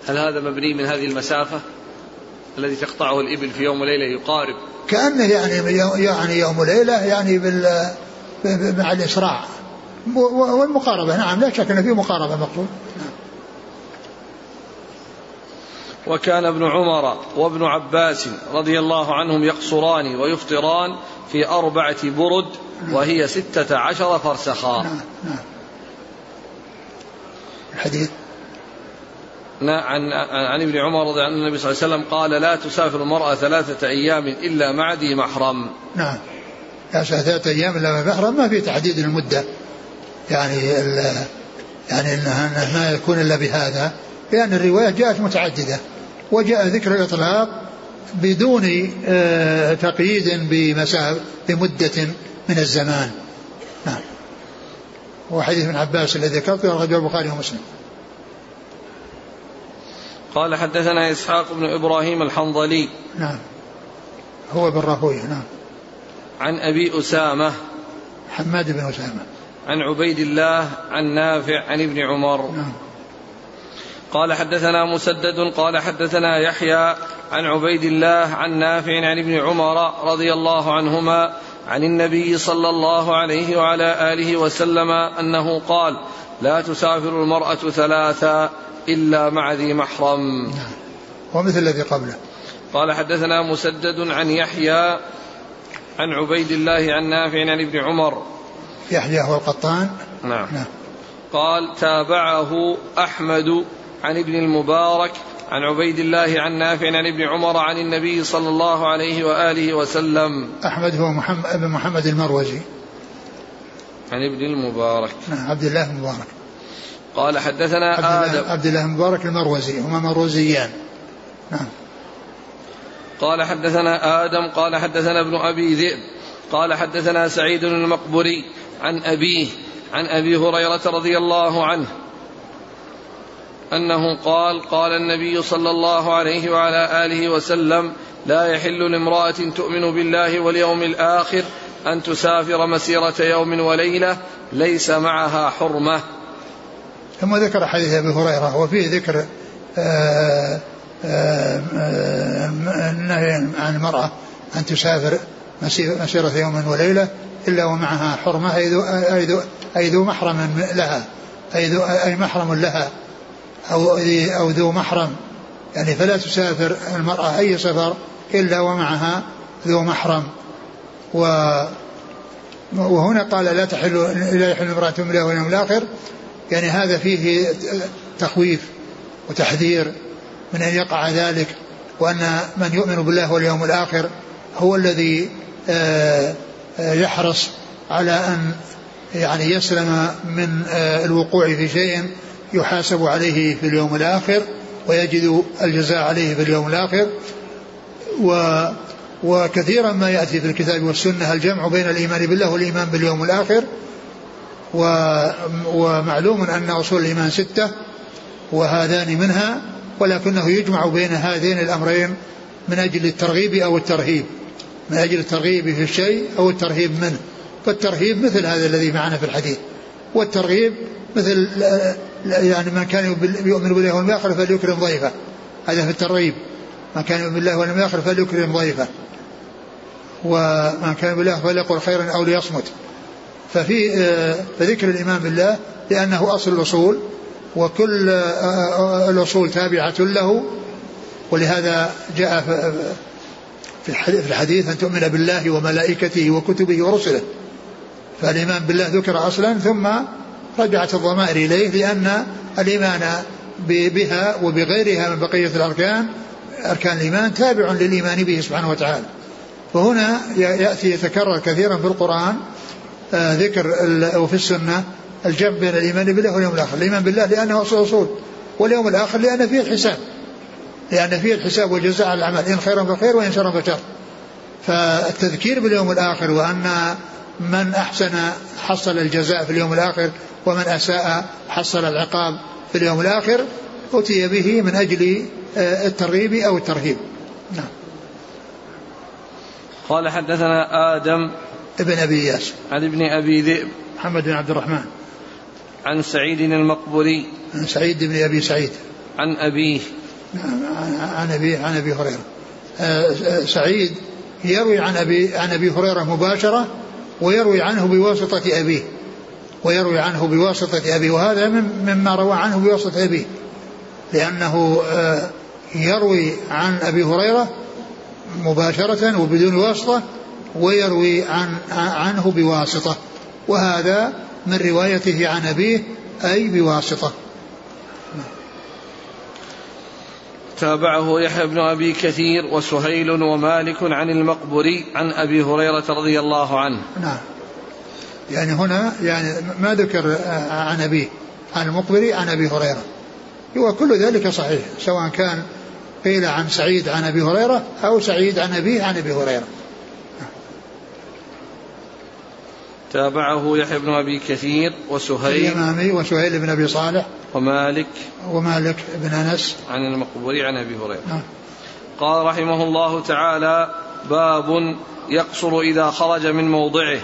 هل هذا مبني من هذه المسافة الذي تقطعه الإبل في يوم وليلة يقارب؟ كأنه يعني يعني يوم وليلة يعني بال مع الإسراع. والمقاربة. نعم لا شك أن في مقاربة مقصود. وكان ابن عمر وابن عباس رضي الله عنهم يقصران ويفطران في أربعة برد وهي ستة عشر فرسخا نعم نعم الحديث عن عن ابن عمر رضي الله عنه النبي صلى الله عليه وسلم قال لا تسافر المرأة ثلاثة أيام إلا مع ذي محرم. نعم. لا ثلاثة أيام إلا مع محرم ما في تحديد المدة. يعني يعني إنها ما يكون إلا بهذا لأن الروايات جاءت متعددة وجاء ذكر الإطلاق بدون آه، تقييد بمدة من الزمان. نعم. هو حديث ابن عباس الذي ذكرته أخرجه البخاري ومسلم. قال حدثنا إسحاق بن إبراهيم الحنظلي. نعم. هو بن راهوية نعم. عن أبي أسامة. حماد بن أسامة. عن عبيد الله عن نافع عن ابن عمر. نعم. قال حدثنا مسدد قال حدثنا يحيى عن عبيد الله عن نافع عن ابن عمر رضي الله عنهما عن النبي صلى الله عليه وعلى آله وسلم أنه قال لا تسافر المرأة ثلاثا إلا مع ذي محرم. ومثل الذي قبله قال حدثنا مسدد عن يحيى عن عبيد الله عن نافع عن ابن عمر يحيى هو القطان نعم, نعم. قال تابعه أحمد عن ابن المبارك عن عبيد الله عن نافع عن ابن عمر عن النبي صلى الله عليه وآله وسلم. أحمد هو محمد ابن محمد المروزي. عن ابن المبارك. نعم عبد الله المبارك. قال حدثنا عبد آدم. عبد الله المبارك المروزي هما مروزيان. نعم. قال حدثنا آدم قال حدثنا ابن أبي ذئب قال حدثنا سعيد المقبري عن أبيه عن أبي هريرة رضي الله عنه أنه قال قال النبي صلى الله عليه وعلى آله وسلم لا يحل لامرأة تؤمن بالله واليوم الآخر أن تسافر مسيرة يوم وليلة ليس معها حرمة. ثم ذكر حديث أبي هريرة وفيه ذكر آه، آه، آه، النهي عن المرأة أن تسافر مسيره يوم وليلة إلا ومعها حرمة أي ذو محرم لها ذو أي محرم لها. أو أو ذو محرم. يعني فلا تسافر المرأة أي سفر إلا ومعها ذو محرم. و وهنا قال لا تحل لا يحل امرأة من اليوم الآخر. يعني هذا فيه تخويف وتحذير من أن يقع ذلك وأن من يؤمن بالله واليوم الآخر هو الذي آه، آه، يحرص على أن يعني يسلم من آه، الوقوع في شيء. يحاسب عليه في اليوم الآخر ويجد الجزاء عليه في اليوم الآخر. و وكثيرا ما يأتي في الكتاب والسنة الجمع بين الإيمان بالله والإيمان باليوم الآخر. ومعلوم أن أصول الإيمان ستة وهذان منها ولكنه يجمع بين هذين الأمرين من أجل الترغيب أو الترهيب. من أجل الترغيب في الشيء أو الترهيب منه. فالترهيب مثل هذا الذي معنا في الحديث والترغيب مثل يعني من كان يؤمن بالله واليوم الآخر فليكرم ضيفه. هذا في الترغيب. من كان يؤمن بالله واليوم الآخر فليكرم ضيفه. ومن كان بالله فليقل خيرا أو ليصمت. ففي فذكر الإيمان بالله لأنه أصل الأصول وكل الأصول تابعة له. ولهذا جاء في الحديث أن تؤمن بالله وملائكته وكتبه ورسله. فالإيمان بالله ذكر أصلا ثم رجعت الضمائر إليه لأن الإيمان بها وبغيرها من بقية الأركان أركان الإيمان تابع للإيمان به سبحانه وتعالى. وهنا يأتي يتكرر كثيرا في القرآن آه، ذكر وفي السنة الجمع بين الإيمان بالله واليوم الآخر. الإيمان بالله لأنه أصل أصول واليوم الآخر لأن فيه الحساب. لأن فيه الحساب والجزاء على الأعمال إن خيرا فخير وإن شرا فشر. فالتذكير باليوم الآخر وأن من أحسن حصل الجزاء في اليوم الآخر ومن أساء حصل العقاب في اليوم الآخر أتي به من أجل آه، الترغيب أو الترهيب. نعم. قال حدثنا آدم ابن أبي إياس عن ابن أبي ذئب محمد بن عبد الرحمن. عن سعيد المقبري عن سعيد بن أبي سعيد. عن أبيه. عن أبي عن أبي هريرة. آه، سعيد يروي عن أبي عن أبي هريرة مباشرة ويروي عنه بواسطة أبيه. ويروي عنه بواسطة أبيه وهذا مما روى عنه بواسطة أبيه. لأنه آه، يروي عن أبي هريرة مباشرة وبدون واسطة ويروي عن عنه بواسطة. وهذا من روايته عن أبيه أي بواسطة. تابعه يحيى بن أبي كثير وسهيل ومالك عن المقبري عن أبي هريرة رضي الله عنه. نعم. يعني هنا يعني ما ذكر عن أبيه عن المقبري عن أبي هريرة. هو كل ذلك صحيح سواء كان قيل عن سعيد عن أبي هريرة أو سعيد عن أبيه عن أبي هريرة. تابعه يحيى بن أبي كثير وسهيل الإمامي وسهيل بن أبي صالح ومالك ومالك بن أنس. عن المقبوري عن أبي هريرة. نعم. قال رحمه الله تعالى باب يقصر إذا خرج من موضعه.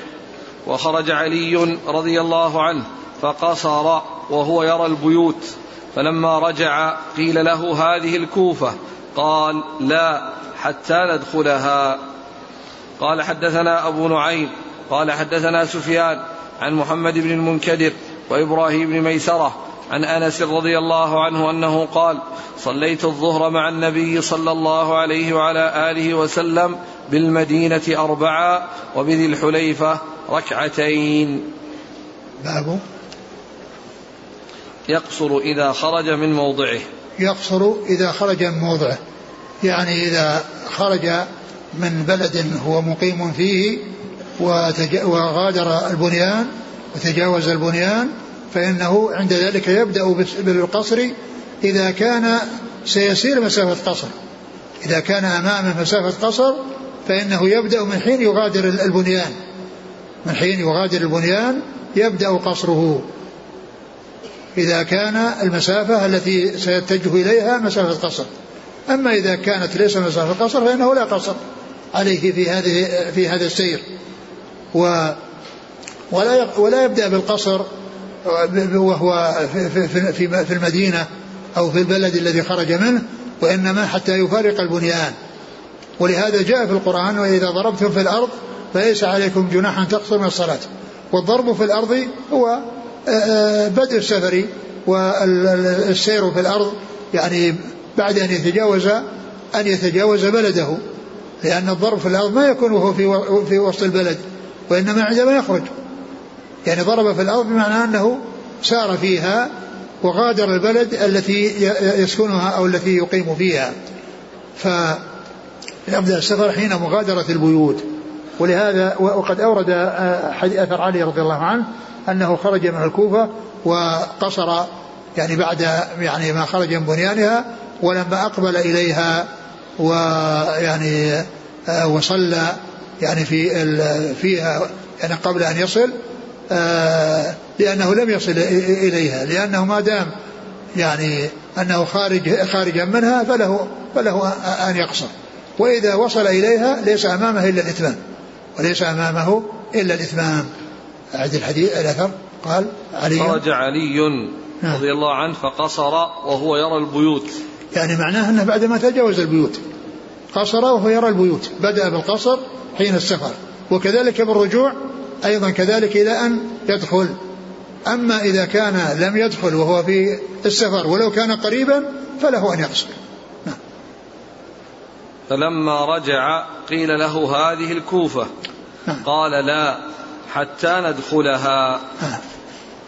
وخرج علي رضي الله عنه فقصر وهو يرى البيوت. فلما رجع قيل له هذه الكوفة. قال لا حتى ندخلها. قال حدثنا أبو نعيم قال حدثنا سفيان عن محمد بن المنكدر وإبراهيم بن ميسرة عن أنس رضي الله عنه أنه قال صليت الظهر مع النبي صلى الله عليه وعلى آله وسلم بالمدينة اربعا وبذي الحليفة ركعتين. باب. يقصر إذا خرج من موضعه. يقصر إذا خرج من موضعه. يعني إذا خرج من بلد هو مقيم فيه وغادر البنيان وتجاوز البنيان فإنه عند ذلك يبدأ بالقصر. إذا كان سيسير مسافة قصر. إذا كان أمامه مسافة قصر فإنه يبدأ من حين يغادر البنيان. من حين يغادر البنيان يبدأ قصره. إذا كان المسافة التي سيتجه إليها مسافة قصر أما إذا كانت ليس مسافة قصر فإنه لا قصر عليه في هذه في هذا السير. و ولا ولا يبدأ بالقصر وهو في, في, في المدينة أو في البلد الذي خرج منه وإنما حتى يفارق البنيان. ولهذا جاء في القرآن وإذا ضربتم في الأرض فليس عليكم جناح أن تقصروا من الصلاة. والضرب في الأرض هو بدء السفر والسير في الأرض يعني بعد أن يتجاوز أن يتجاوز بلده لأن الضرب في الأرض ما يكون وهو في في وسط البلد وإنما عندما يخرج. يعني ضرب في الأرض بمعنى أنه سار فيها وغادر البلد التي يسكنها أو التي يقيم فيها. فيبدأ السفر حين مغادرة البيوت. ولهذا وقد أورد حديث أثر علي رضي الله عنه أنه خرج من الكوفة وقصر يعني بعد يعني ما خرج من بنيانها ولما أقبل إليها ويعني آه، وصلى يعني في فيها يعني قبل أن يصل آه، لأنه لم يصل إليها لأنه ما دام يعني أنه خارج خارجا منها فله فله أن يقصر. وإذا وصل إليها ليس أمامه إلا الإتمام وليس أمامه إلا الإتمام. أعد الحديث الأثر. قال علي. خرج علي نعم. رضي الله عنه فقصر وهو يرى البيوت. يعني معناه أنه بعدما تجاوز البيوت قصر وهو يرى البيوت. بدأ بالقصر حين السفر. وكذلك بالرجوع أيضا كذلك إلى أن يدخل. أما إذا كان لم يدخل وهو في السفر ولو كان قريبا فله أن يقصر. فلما رجع قيل له هذه الكوفة. نعم. قال لا حتى ندخلها.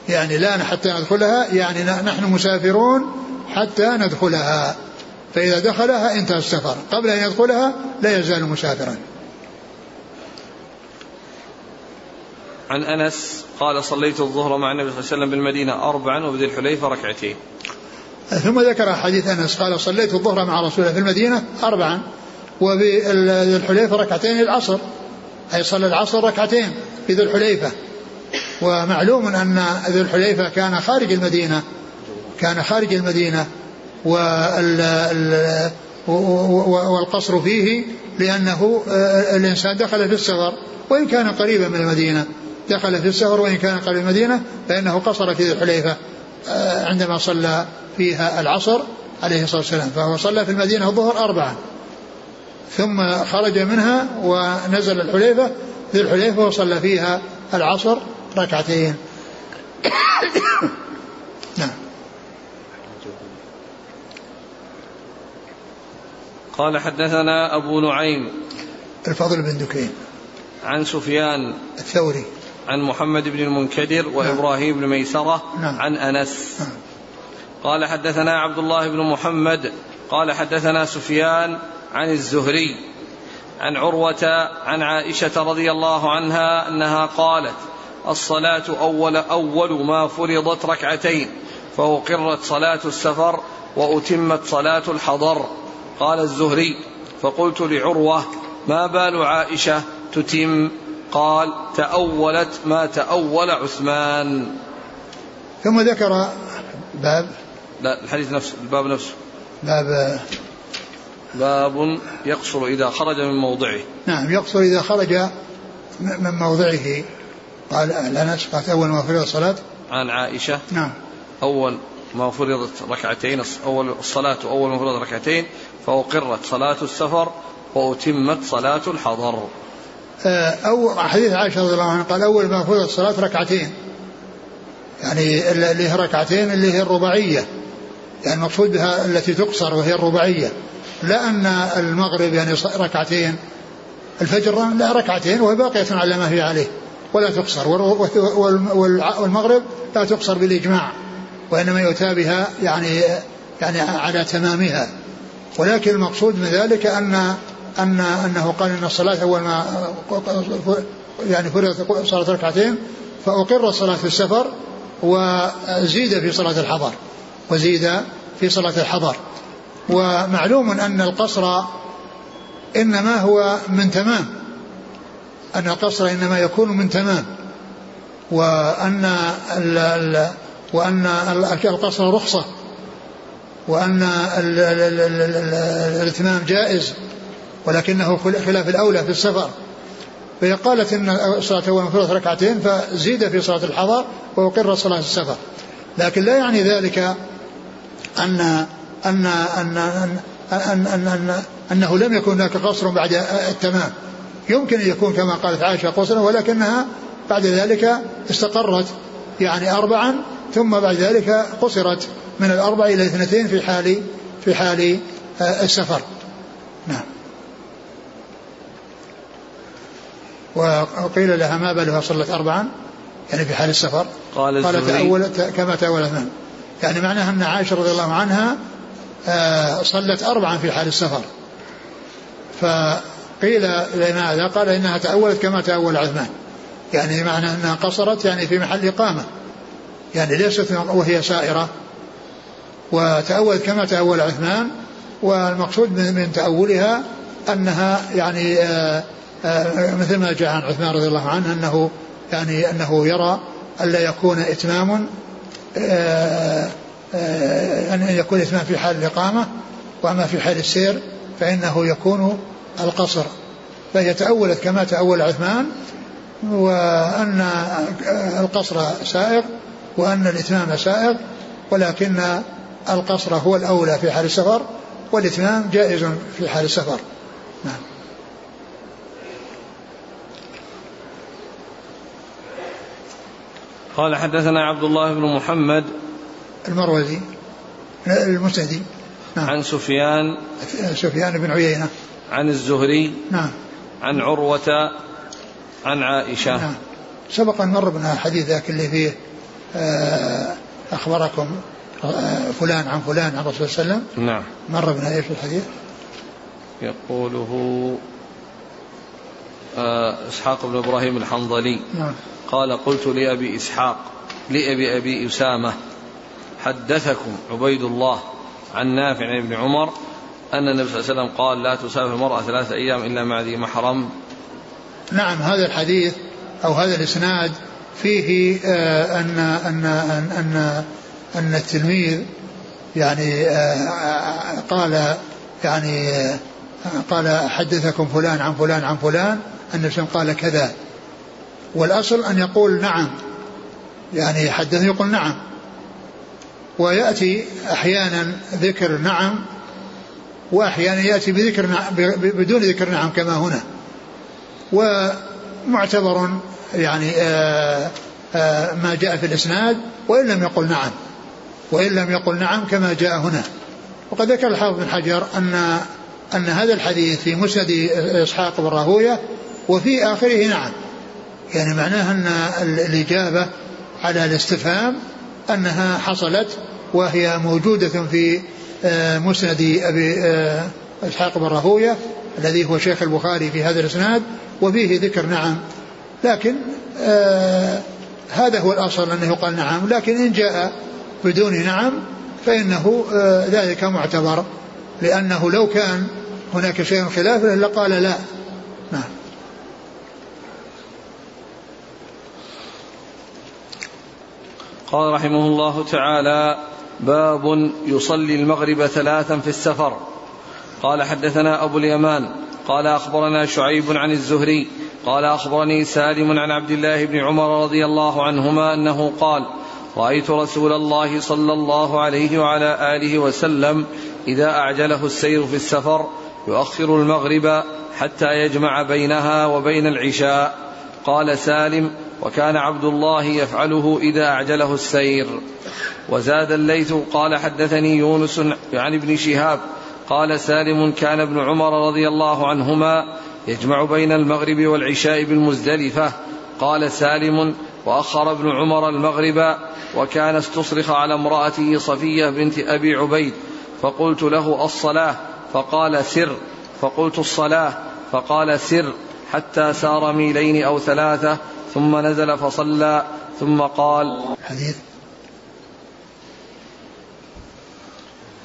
يعني لا حتى ندخلها يعني نحن مسافرون حتى ندخلها. فإذا دخلها انتهى السفر. قبل أن يدخلها لا يزال مسافرا. عن أنس قال صليت الظهر مع النبي صلى الله عليه وسلم بالمدينة أربعا وبذي الحليفة ركعتين. ثم ذكر حديث أنس قال صليت الظهر مع رسول الله في المدينة أربعا. وبذي الحليفة ركعتين العصر. أي صلى العصر ركعتين في ذي الحليفة. ومعلوم أن ذو الحليفة كان خارج المدينة. كان خارج المدينة. والقصر فيه لأنه آه، الإنسان دخل في السفر. وإن كان قريبا من المدينة. دخل في السفر وإن كان قريبا من المدينة فإنه قصر في ذي الحليفة. آه، عندما صلى فيها العصر عليه الصلاة والسلام. فهو صلى في المدينة الظهر أربعة. ثم خرج منها ونزل الحليفة ذي الحليفة وصلى فيها العصر ركعتين نعم قال حدثنا أبو نعيم الفضل بن دكين عن سفيان الثوري عن محمد بن المنكدر نعم. وإبراهيم بن ميسرة نعم. عن أنس نعم. قال حدثنا عبد الله بن محمد قال حدثنا سفيان عن الزهري عن عروة عن عائشة رضي الله عنها أنها قالت الصلاة أول أول ما فرضت ركعتين فأقرت صلاة السفر وأتمت صلاة الحضر. قال الزهري فقلت لعروة ما بال عائشة تتم؟ قال تأولت ما تأول عثمان. ثم ذكر باب لا الحديث نفسه الباب نفسه. باب باب يقصر إذا خرج من موضعه. نعم يقصر إذا خرج من موضعه. قال الأنس قالت أول ما فرض الصلاة؟ عن عائشة. نعم. أول ما فرضت ركعتين أول الصلاة أول ما فرضت ركعتين فأقرت صلاة السفر وأتمت صلاة الحضر. آه، أو حديث عائشة رضي الله عنها قال أول ما فرضت الصلاة ركعتين. يعني اللي هي ركعتين اللي هي الرباعية. يعني المقصود بها التي تقصر وهي الرباعية. لا أن المغرب يعني ركعتين الفجر لا ركعتين وهي باقية على ما هي عليه ولا تقصر والمغرب لا تقصر بالإجماع وإنما يؤتى بها يعني يعني على تمامها. ولكن المقصود من ذلك أن أن أنه قال أن الصلاة أول ما يعني فرضت صلاة ركعتين فأقر الصلاة في السفر وزيد في صلاة الحضر وزيد في صلاة الحضر. ومعلوم أن القصر إنما هو من تمام. أن القصر إنما يكون من تمام. وأن ال ال وأن القصر رخصة. وأن الاتمام جائز. ولكنه خلاف الأولى في السفر. فهي قالت إن الصلاة اول مفروض ركعتين فزيد في صلاة الحضر وأقر صلاة السفر. لكن لا يعني ذلك أن ان ان ان, أن, أن, أن أنه لم يكن هناك قصر بعد التمام. يمكن أن يكون كما قالت عائشة قصرا ولكنها بعد ذلك استقرت يعني اربعا ثم بعد ذلك قصرت من الأربع إلى اثنتين في حال في حال آه، السفر. نعم. وقيل لها ما بالها صلت أربعا؟ يعني في حال السفر؟ قال قالت تأولت كما تأولت من يعني معناها أن عائشة رضي الله عنها صلت أربعا في حال السفر. فقيل لماذا؟ قال إنها تأولت كما تأول عثمان. يعني معنى أنها قصرت يعني في محل إقامة. يعني ليست وهي سائرة. وتأولت كما تأول عثمان. والمقصود من تأولها أنها يعني آآ آآ مثل ما جاء عن عثمان رضي الله عنه أنه يعني أنه يرى ألا يكون إتمام أن يكون إتمام في حال الإقامة وأما في حال السير فإنه يكون القصر. فهي تأولت كما تأول عثمان وأن القصر سائغ وأن الإتمام سائغ ولكن القصر هو الأولى في حال السفر والإتمام جائز في حال السفر. نعم. قال حدثنا عبد الله بن محمد المروزي المسندي. نعم. عن سفيان. سفيان بن عيينة. عن الزهري. نعم. عن عروة. عن عائشة. نعم. سبق أن مر بنا الحديث ذاك اللي فيه آه، أخبركم آه، فلان عن فلان عن الرسول صلى الله عليه وسلم. نعم. مر بنا إيش الحديث؟ يقوله آه، إسحاق بن إبراهيم الحنظلي. نعم. قال قلت لأبي إسحاق لأبي أبي أسامة. حدثكم عبيد الله عن نافع عن ابن عمر أن النبي صلى الله عليه وسلم قال لا تسافر المرأة ثلاثة أيام إلا مع ذي محرم. نعم هذا الحديث أو هذا الإسناد فيه آه، أن أن أن أن, أن التلميذ يعني آه، قال يعني آه، قال حدثكم فلان عن فلان عن فلان النبي قال كذا. والأصل أن يقول نعم يعني حدث يقول نعم. ويأتي أحيانا ذكر نعم وأحيانا يأتي بذكر نعم بدون ذكر نعم كما هنا. ومعتبر يعني آآ آآ ما جاء في الإسناد وإن لم يقل نعم وإن لم يقل نعم كما جاء هنا. وقد ذكر الحافظ بن حجر أن أن هذا الحديث في مسند إسحاق بن راهوية وفي آخره نعم. يعني معناه أن الإجابة على الاستفهام أنها حصلت وهي موجودة في آه، مسند أبي آه، إسحاق بن راهوية الذي هو شيخ البخاري في هذا الإسناد وفيه ذكر نعم. لكن آه هذا هو الأصل أنه يقال نعم. لكن إن جاء بدون نعم فإنه آه ذلك معتبر. لأنه لو كان هناك شيء خلافه لقال لا. نعم. قال رحمه الله تعالى باب يصلي المغرب ثلاثا في السفر. قال حدثنا أبو اليمان قال أخبرنا شعيب عن الزهري قال أخبرني سالم عن عبد الله بن عمر رضي الله عنهما أنه قال رأيت رسول الله صلى الله عليه وعلى آله وسلم إذا أعجله السير في السفر يؤخر المغرب حتى يجمع بينها وبين العشاء. قال سالم وكان عبد الله يفعله إذا أعجله السير. وزاد الليث قال حدثني يونس عن ابن شهاب قال سالم كان ابن عمر رضي الله عنهما يجمع بين المغرب والعشاء بالمزدلفة. قال سالم وأخر ابن عمر المغرب وكان استصرخ على امرأته صفية بنت أبي عبيد فقلت له الصلاة؟ فقال سر. فقلت الصلاة؟ فقال سر. حتى سار ميلين أو ثلاثة ثم نزل فصلى ثم قال حديث.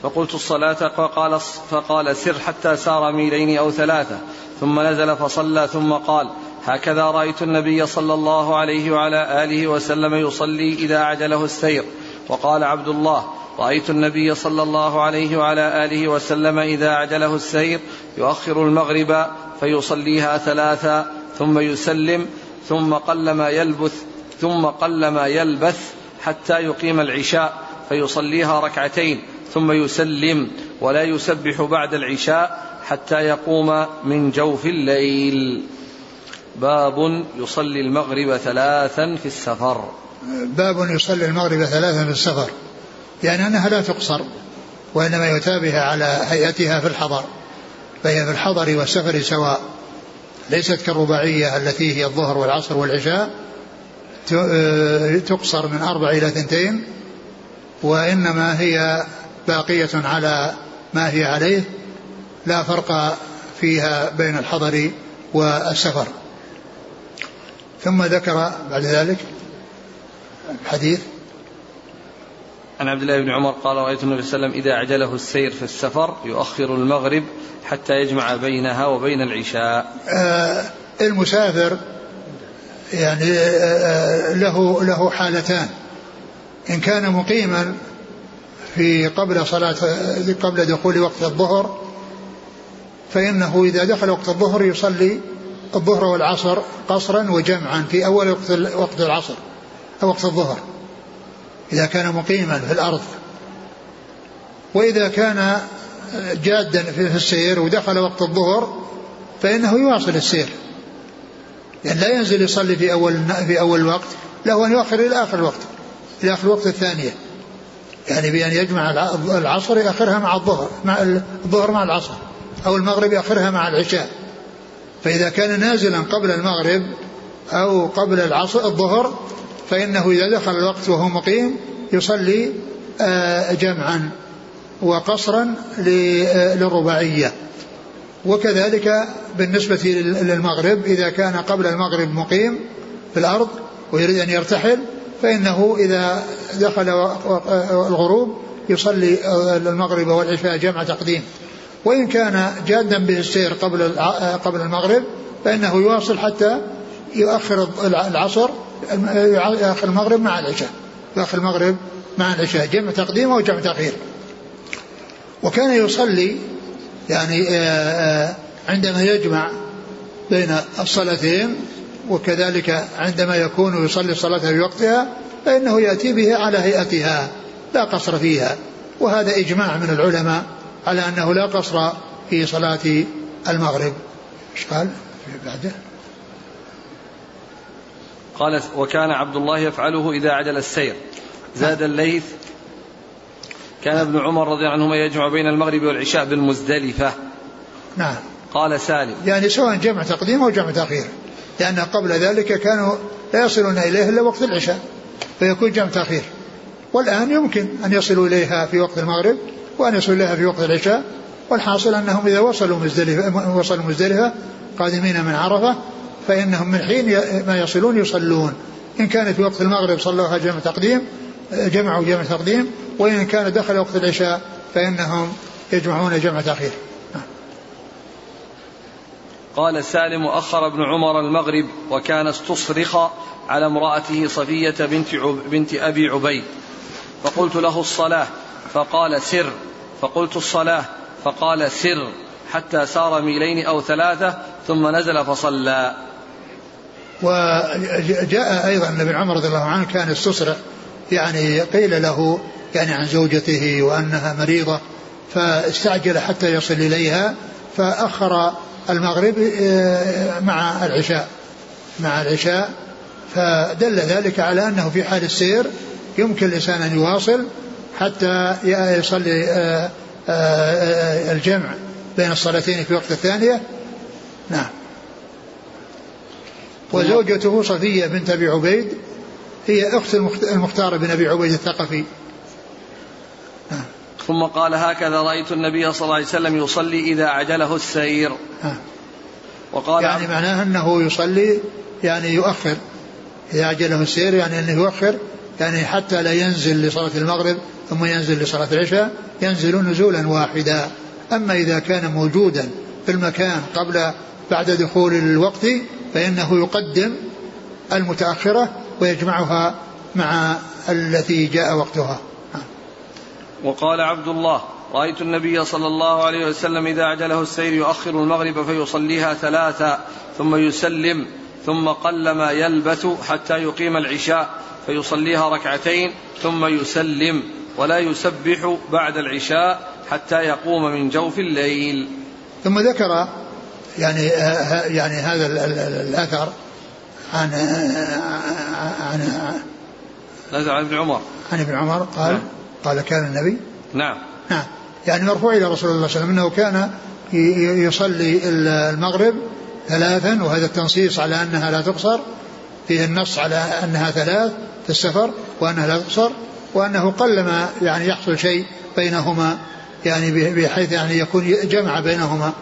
فقلت الصلاة فقال, فقال سر حتى سار ميلين أو ثلاثة. ثم نزل فصلى ثم قال هكذا رأيت النبي صلى الله عليه وعلى آله وسلم يصلي إذا عجله السير. وقال عبد الله رأيت النبي صلى الله عليه وعلى آله وسلم إذا عجله السير يؤخر المغرب فيصليها ثلاثا ثم يسلم ثم قلما يلبث ثم قلما يلبث حتى يقيم العشاء فيصليها ركعتين ثم يسلم ولا يسبح بعد العشاء حتى يقوم من جوف الليل. باب يصلي المغرب ثلاثا في السفر. باب يصلي المغرب ثلاثا في السفر. يعني أنها لا تقصر وإنما يتابع على هيئتها في الحضر فهي في الحضر والسفر سواء. ليست كالرباعية التي هي الظهر والعصر والعشاء تقصر من أربع إلى ثنتين وإنما هي باقية على ما هي عليه لا فرق فيها بين الحضر والسفر. ثم ذكر بعد ذلك الحديث عن عبد الله بن عمر قال رأيت النبي صلى الله عليه وسلم إذا أعجله السير في السفر يؤخر المغرب حتى يجمع بينها وبين العشاء. آه المسافر يعني آه له له حالتان. إن كان مقيما في قبل صلاة قبل دخول وقت الظهر فإنه إذا دخل وقت الظهر يصلي الظهر والعصر قصرا وجمعا في أول وقت وقت العصر أو وقت الظهر. إذا كان مقيما في الأرض. وإذا كان جادا في السير ودخل وقت الظهر فإنه يواصل السير. لأن لا ينزل يصلي في أول في أول الوقت له أن يؤخر إلى آخر الوقت إلى آخر الوقت الثانية. يعني بأن يجمع العصر يأخرها مع الظهر مع الظهر مع العصر أو المغرب يأخرها مع العشاء. فإذا كان نازلا قبل المغرب أو قبل العصر الظهر فإنه إذا دخل الوقت وهو مقيم يصلي آه، جمعا وقصرا آه، للرباعية. وكذلك بالنسبة للمغرب إذا كان قبل المغرب مقيم في الأرض ويريد أن يرتحل فإنه إذا دخل الغروب يصلي المغرب والعشاء جمع تقديم. وإن كان جادا به السير قبل قبل المغرب فإنه يواصل حتى يؤخر العصر يؤخر المغرب مع العشاء. يؤخر المغرب مع العشاء. جمع تقديم أو جمع تأخير. وكان يصلي يعني آه، آه، عندما يجمع بين الصلاتين وكذلك عندما يكون يصلي الصلاة في وقتها فإنه يأتي به على هيئتها لا قصر فيها. وهذا إجماع من العلماء على أنه لا قصر في صلاة المغرب. إيش قال؟ بعده. قال وكان عبد الله يفعله إذا عجل السير. زاد الليث. كان ابن عمر رضي الله عنهما يجمع بين المغرب والعشاء بالمزدلفة. نعم. قال سالم. يعني سواء جمع تقديم أو جمع تأخير. لأن قبل ذلك كانوا لا يصلون إليه إلا وقت العشاء فيكون جمع تأخير. والآن يمكن أن يصلوا إليها في وقت المغرب وأن يصلوا إليها في وقت العشاء والحاصل أنهم إذا وصلوا مزدلفة وصلوا مزدلفة قادمين من عرفة فإنهم من حين ما يصلون يصلون. إن كان في وقت المغرب صلوها جمع تقديم جمعوا جمع تقديم وإن كان دخل وقت العشاء فإنهم يجمعون جمع تأخير. قال سالم أخر ابن عمر المغرب وكان استصرخ على امرأته صفية بنت, بنت أبي عبيد. فقلت له الصلاة. فقال سر. فقلت الصلاة. فقال سر. حتى سار ميلين أو ثلاثة ثم نزل فصلى. وجاء أيضا أن ابن عمر رضي الله عنه كان استصرخ يعني قيل له يعني عن زوجته وأنها مريضة فاستعجل حتى يصل إليها فأخر المغرب آه، مع العشاء مع العشاء فدل ذلك على أنه في حال السير يمكن الإنسان أن يواصل حتى يصلي آه، آه، الجمع بين الصلاتين في وقت الثانية. نعم. وزوجته صفية بنت أبي عبيد هي أخت المختار بن أبي عبيد الثقفي. ثم قال هكذا رأيت النبي صلى الله عليه وسلم يصلي إذا عجله السير. وقال يعني معناه أنه يصلي يعني يؤخر إذا عجله السير يعني أنه يؤخر يعني حتى لا ينزل لصلاة المغرب ثم ينزل لصلاة العشاء ينزل نزولا واحدا أما إذا كان موجودا في المكان قبل بعد دخول الوقت فإنه يقدم المتأخرة ويجمعها مع التي جاء وقتها. وقال عبد الله رأيت النبي صلى الله عليه وسلم إذا أعجله السير يؤخر المغرب فيصليها ثلاثا ثم يسلم ثم قلما يلبث حتى يقيم العشاء فيصليها ركعتين ثم يسلم ولا يسبح بعد العشاء حتى يقوم من جوف الليل. ثم ذكر يعني يعني هذا الأثر عن عن عن ابن عمر. عن ابن عمر قال نعم. قال كان النبي. نعم. نعم. يعني مرفوع إلى رسول الله صلى الله عليه وسلم إنه كان يصلي المغرب ثلاثا وهذا التنصيص على أنها لا تقصر فيه النص على أنها ثلاث في السفر وأنها لا تقصر وأنه قلما يعني يحصل شيء بينهما يعني بحيث يعني يكون جمع بينهما.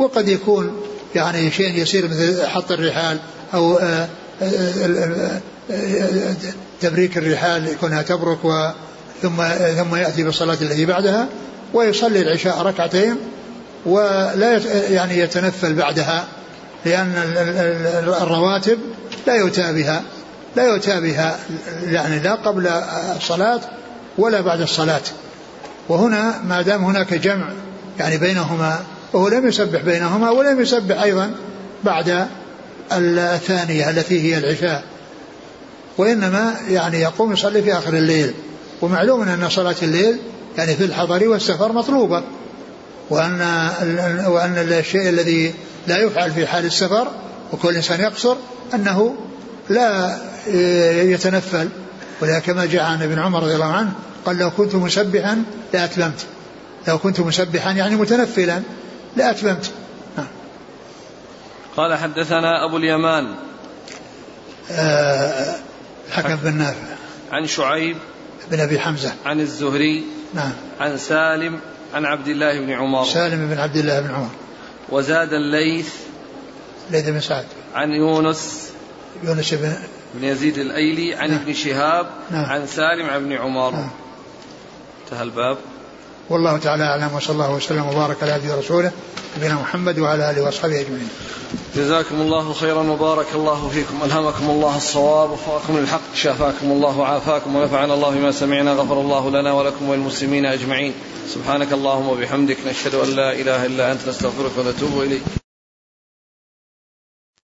وقد يكون يعني شيء يسير مثل حط الرحال أو آه، آه، آه، تبريك الرحال يكونها تبرك ثم ثم يأتي بالصلاة التي بعدها ويصلي العشاء ركعتين ولا يعني يتنفل بعدها لأن الرواتب لا يؤتى بها لا يؤتى بها يعني لا قبل الصلاة ولا بعد الصلاة. وهنا ما دام هناك جمع يعني بينهما وهو لم يسبح بينهما ولم يسبح أيضا بعد الثانية التي هي العشاء وإنما يعني يقوم يصلي في آخر الليل. ومعلوم أن صلاة الليل يعني في الحضر والسفر مطلوبة وأن وأن الشيء الذي لا يفعل في حال السفر وكل إنسان يقصر أنه لا يتنفل. ولكن كما جاء عن ابن عمر رضي الله عنه قال لو كنت مسبحا لأتممت لو كنت مسبحا يعني متنفلا. لأتممت نعم. قال حدثنا أبو اليمان. آه الحكم بن نافع. عن شعيب. بن أبي حمزة. عن الزهري. نعم. عن سالم. عن عبد الله بن عمر. سالم بن عبد الله بن عمر. وزاد الليث. ليث بن سعد. عن يونس. يونس بن بن يزيد الأيلي. عن نعم. ابن شهاب. نعم. عن سالم عن ابن عمر. نعم. انتهى الباب. والله تعالى أعلم وصلى الله وسلم وبارك على عبده ورسوله نبينا محمد وعلى آله وأصحابه أجمعين. جزاكم الله خيرا وبارك الله فيكم. ألهمكم الله الصواب وفقكم للحق شافاكم الله وعافاكم ونفعنا الله بما سمعنا غفر الله لنا ولكم وللمسلمين أجمعين. سبحانك اللهم وبحمدك نشهد أن لا إله إلا أنت نستغفرك ونتوب إليك.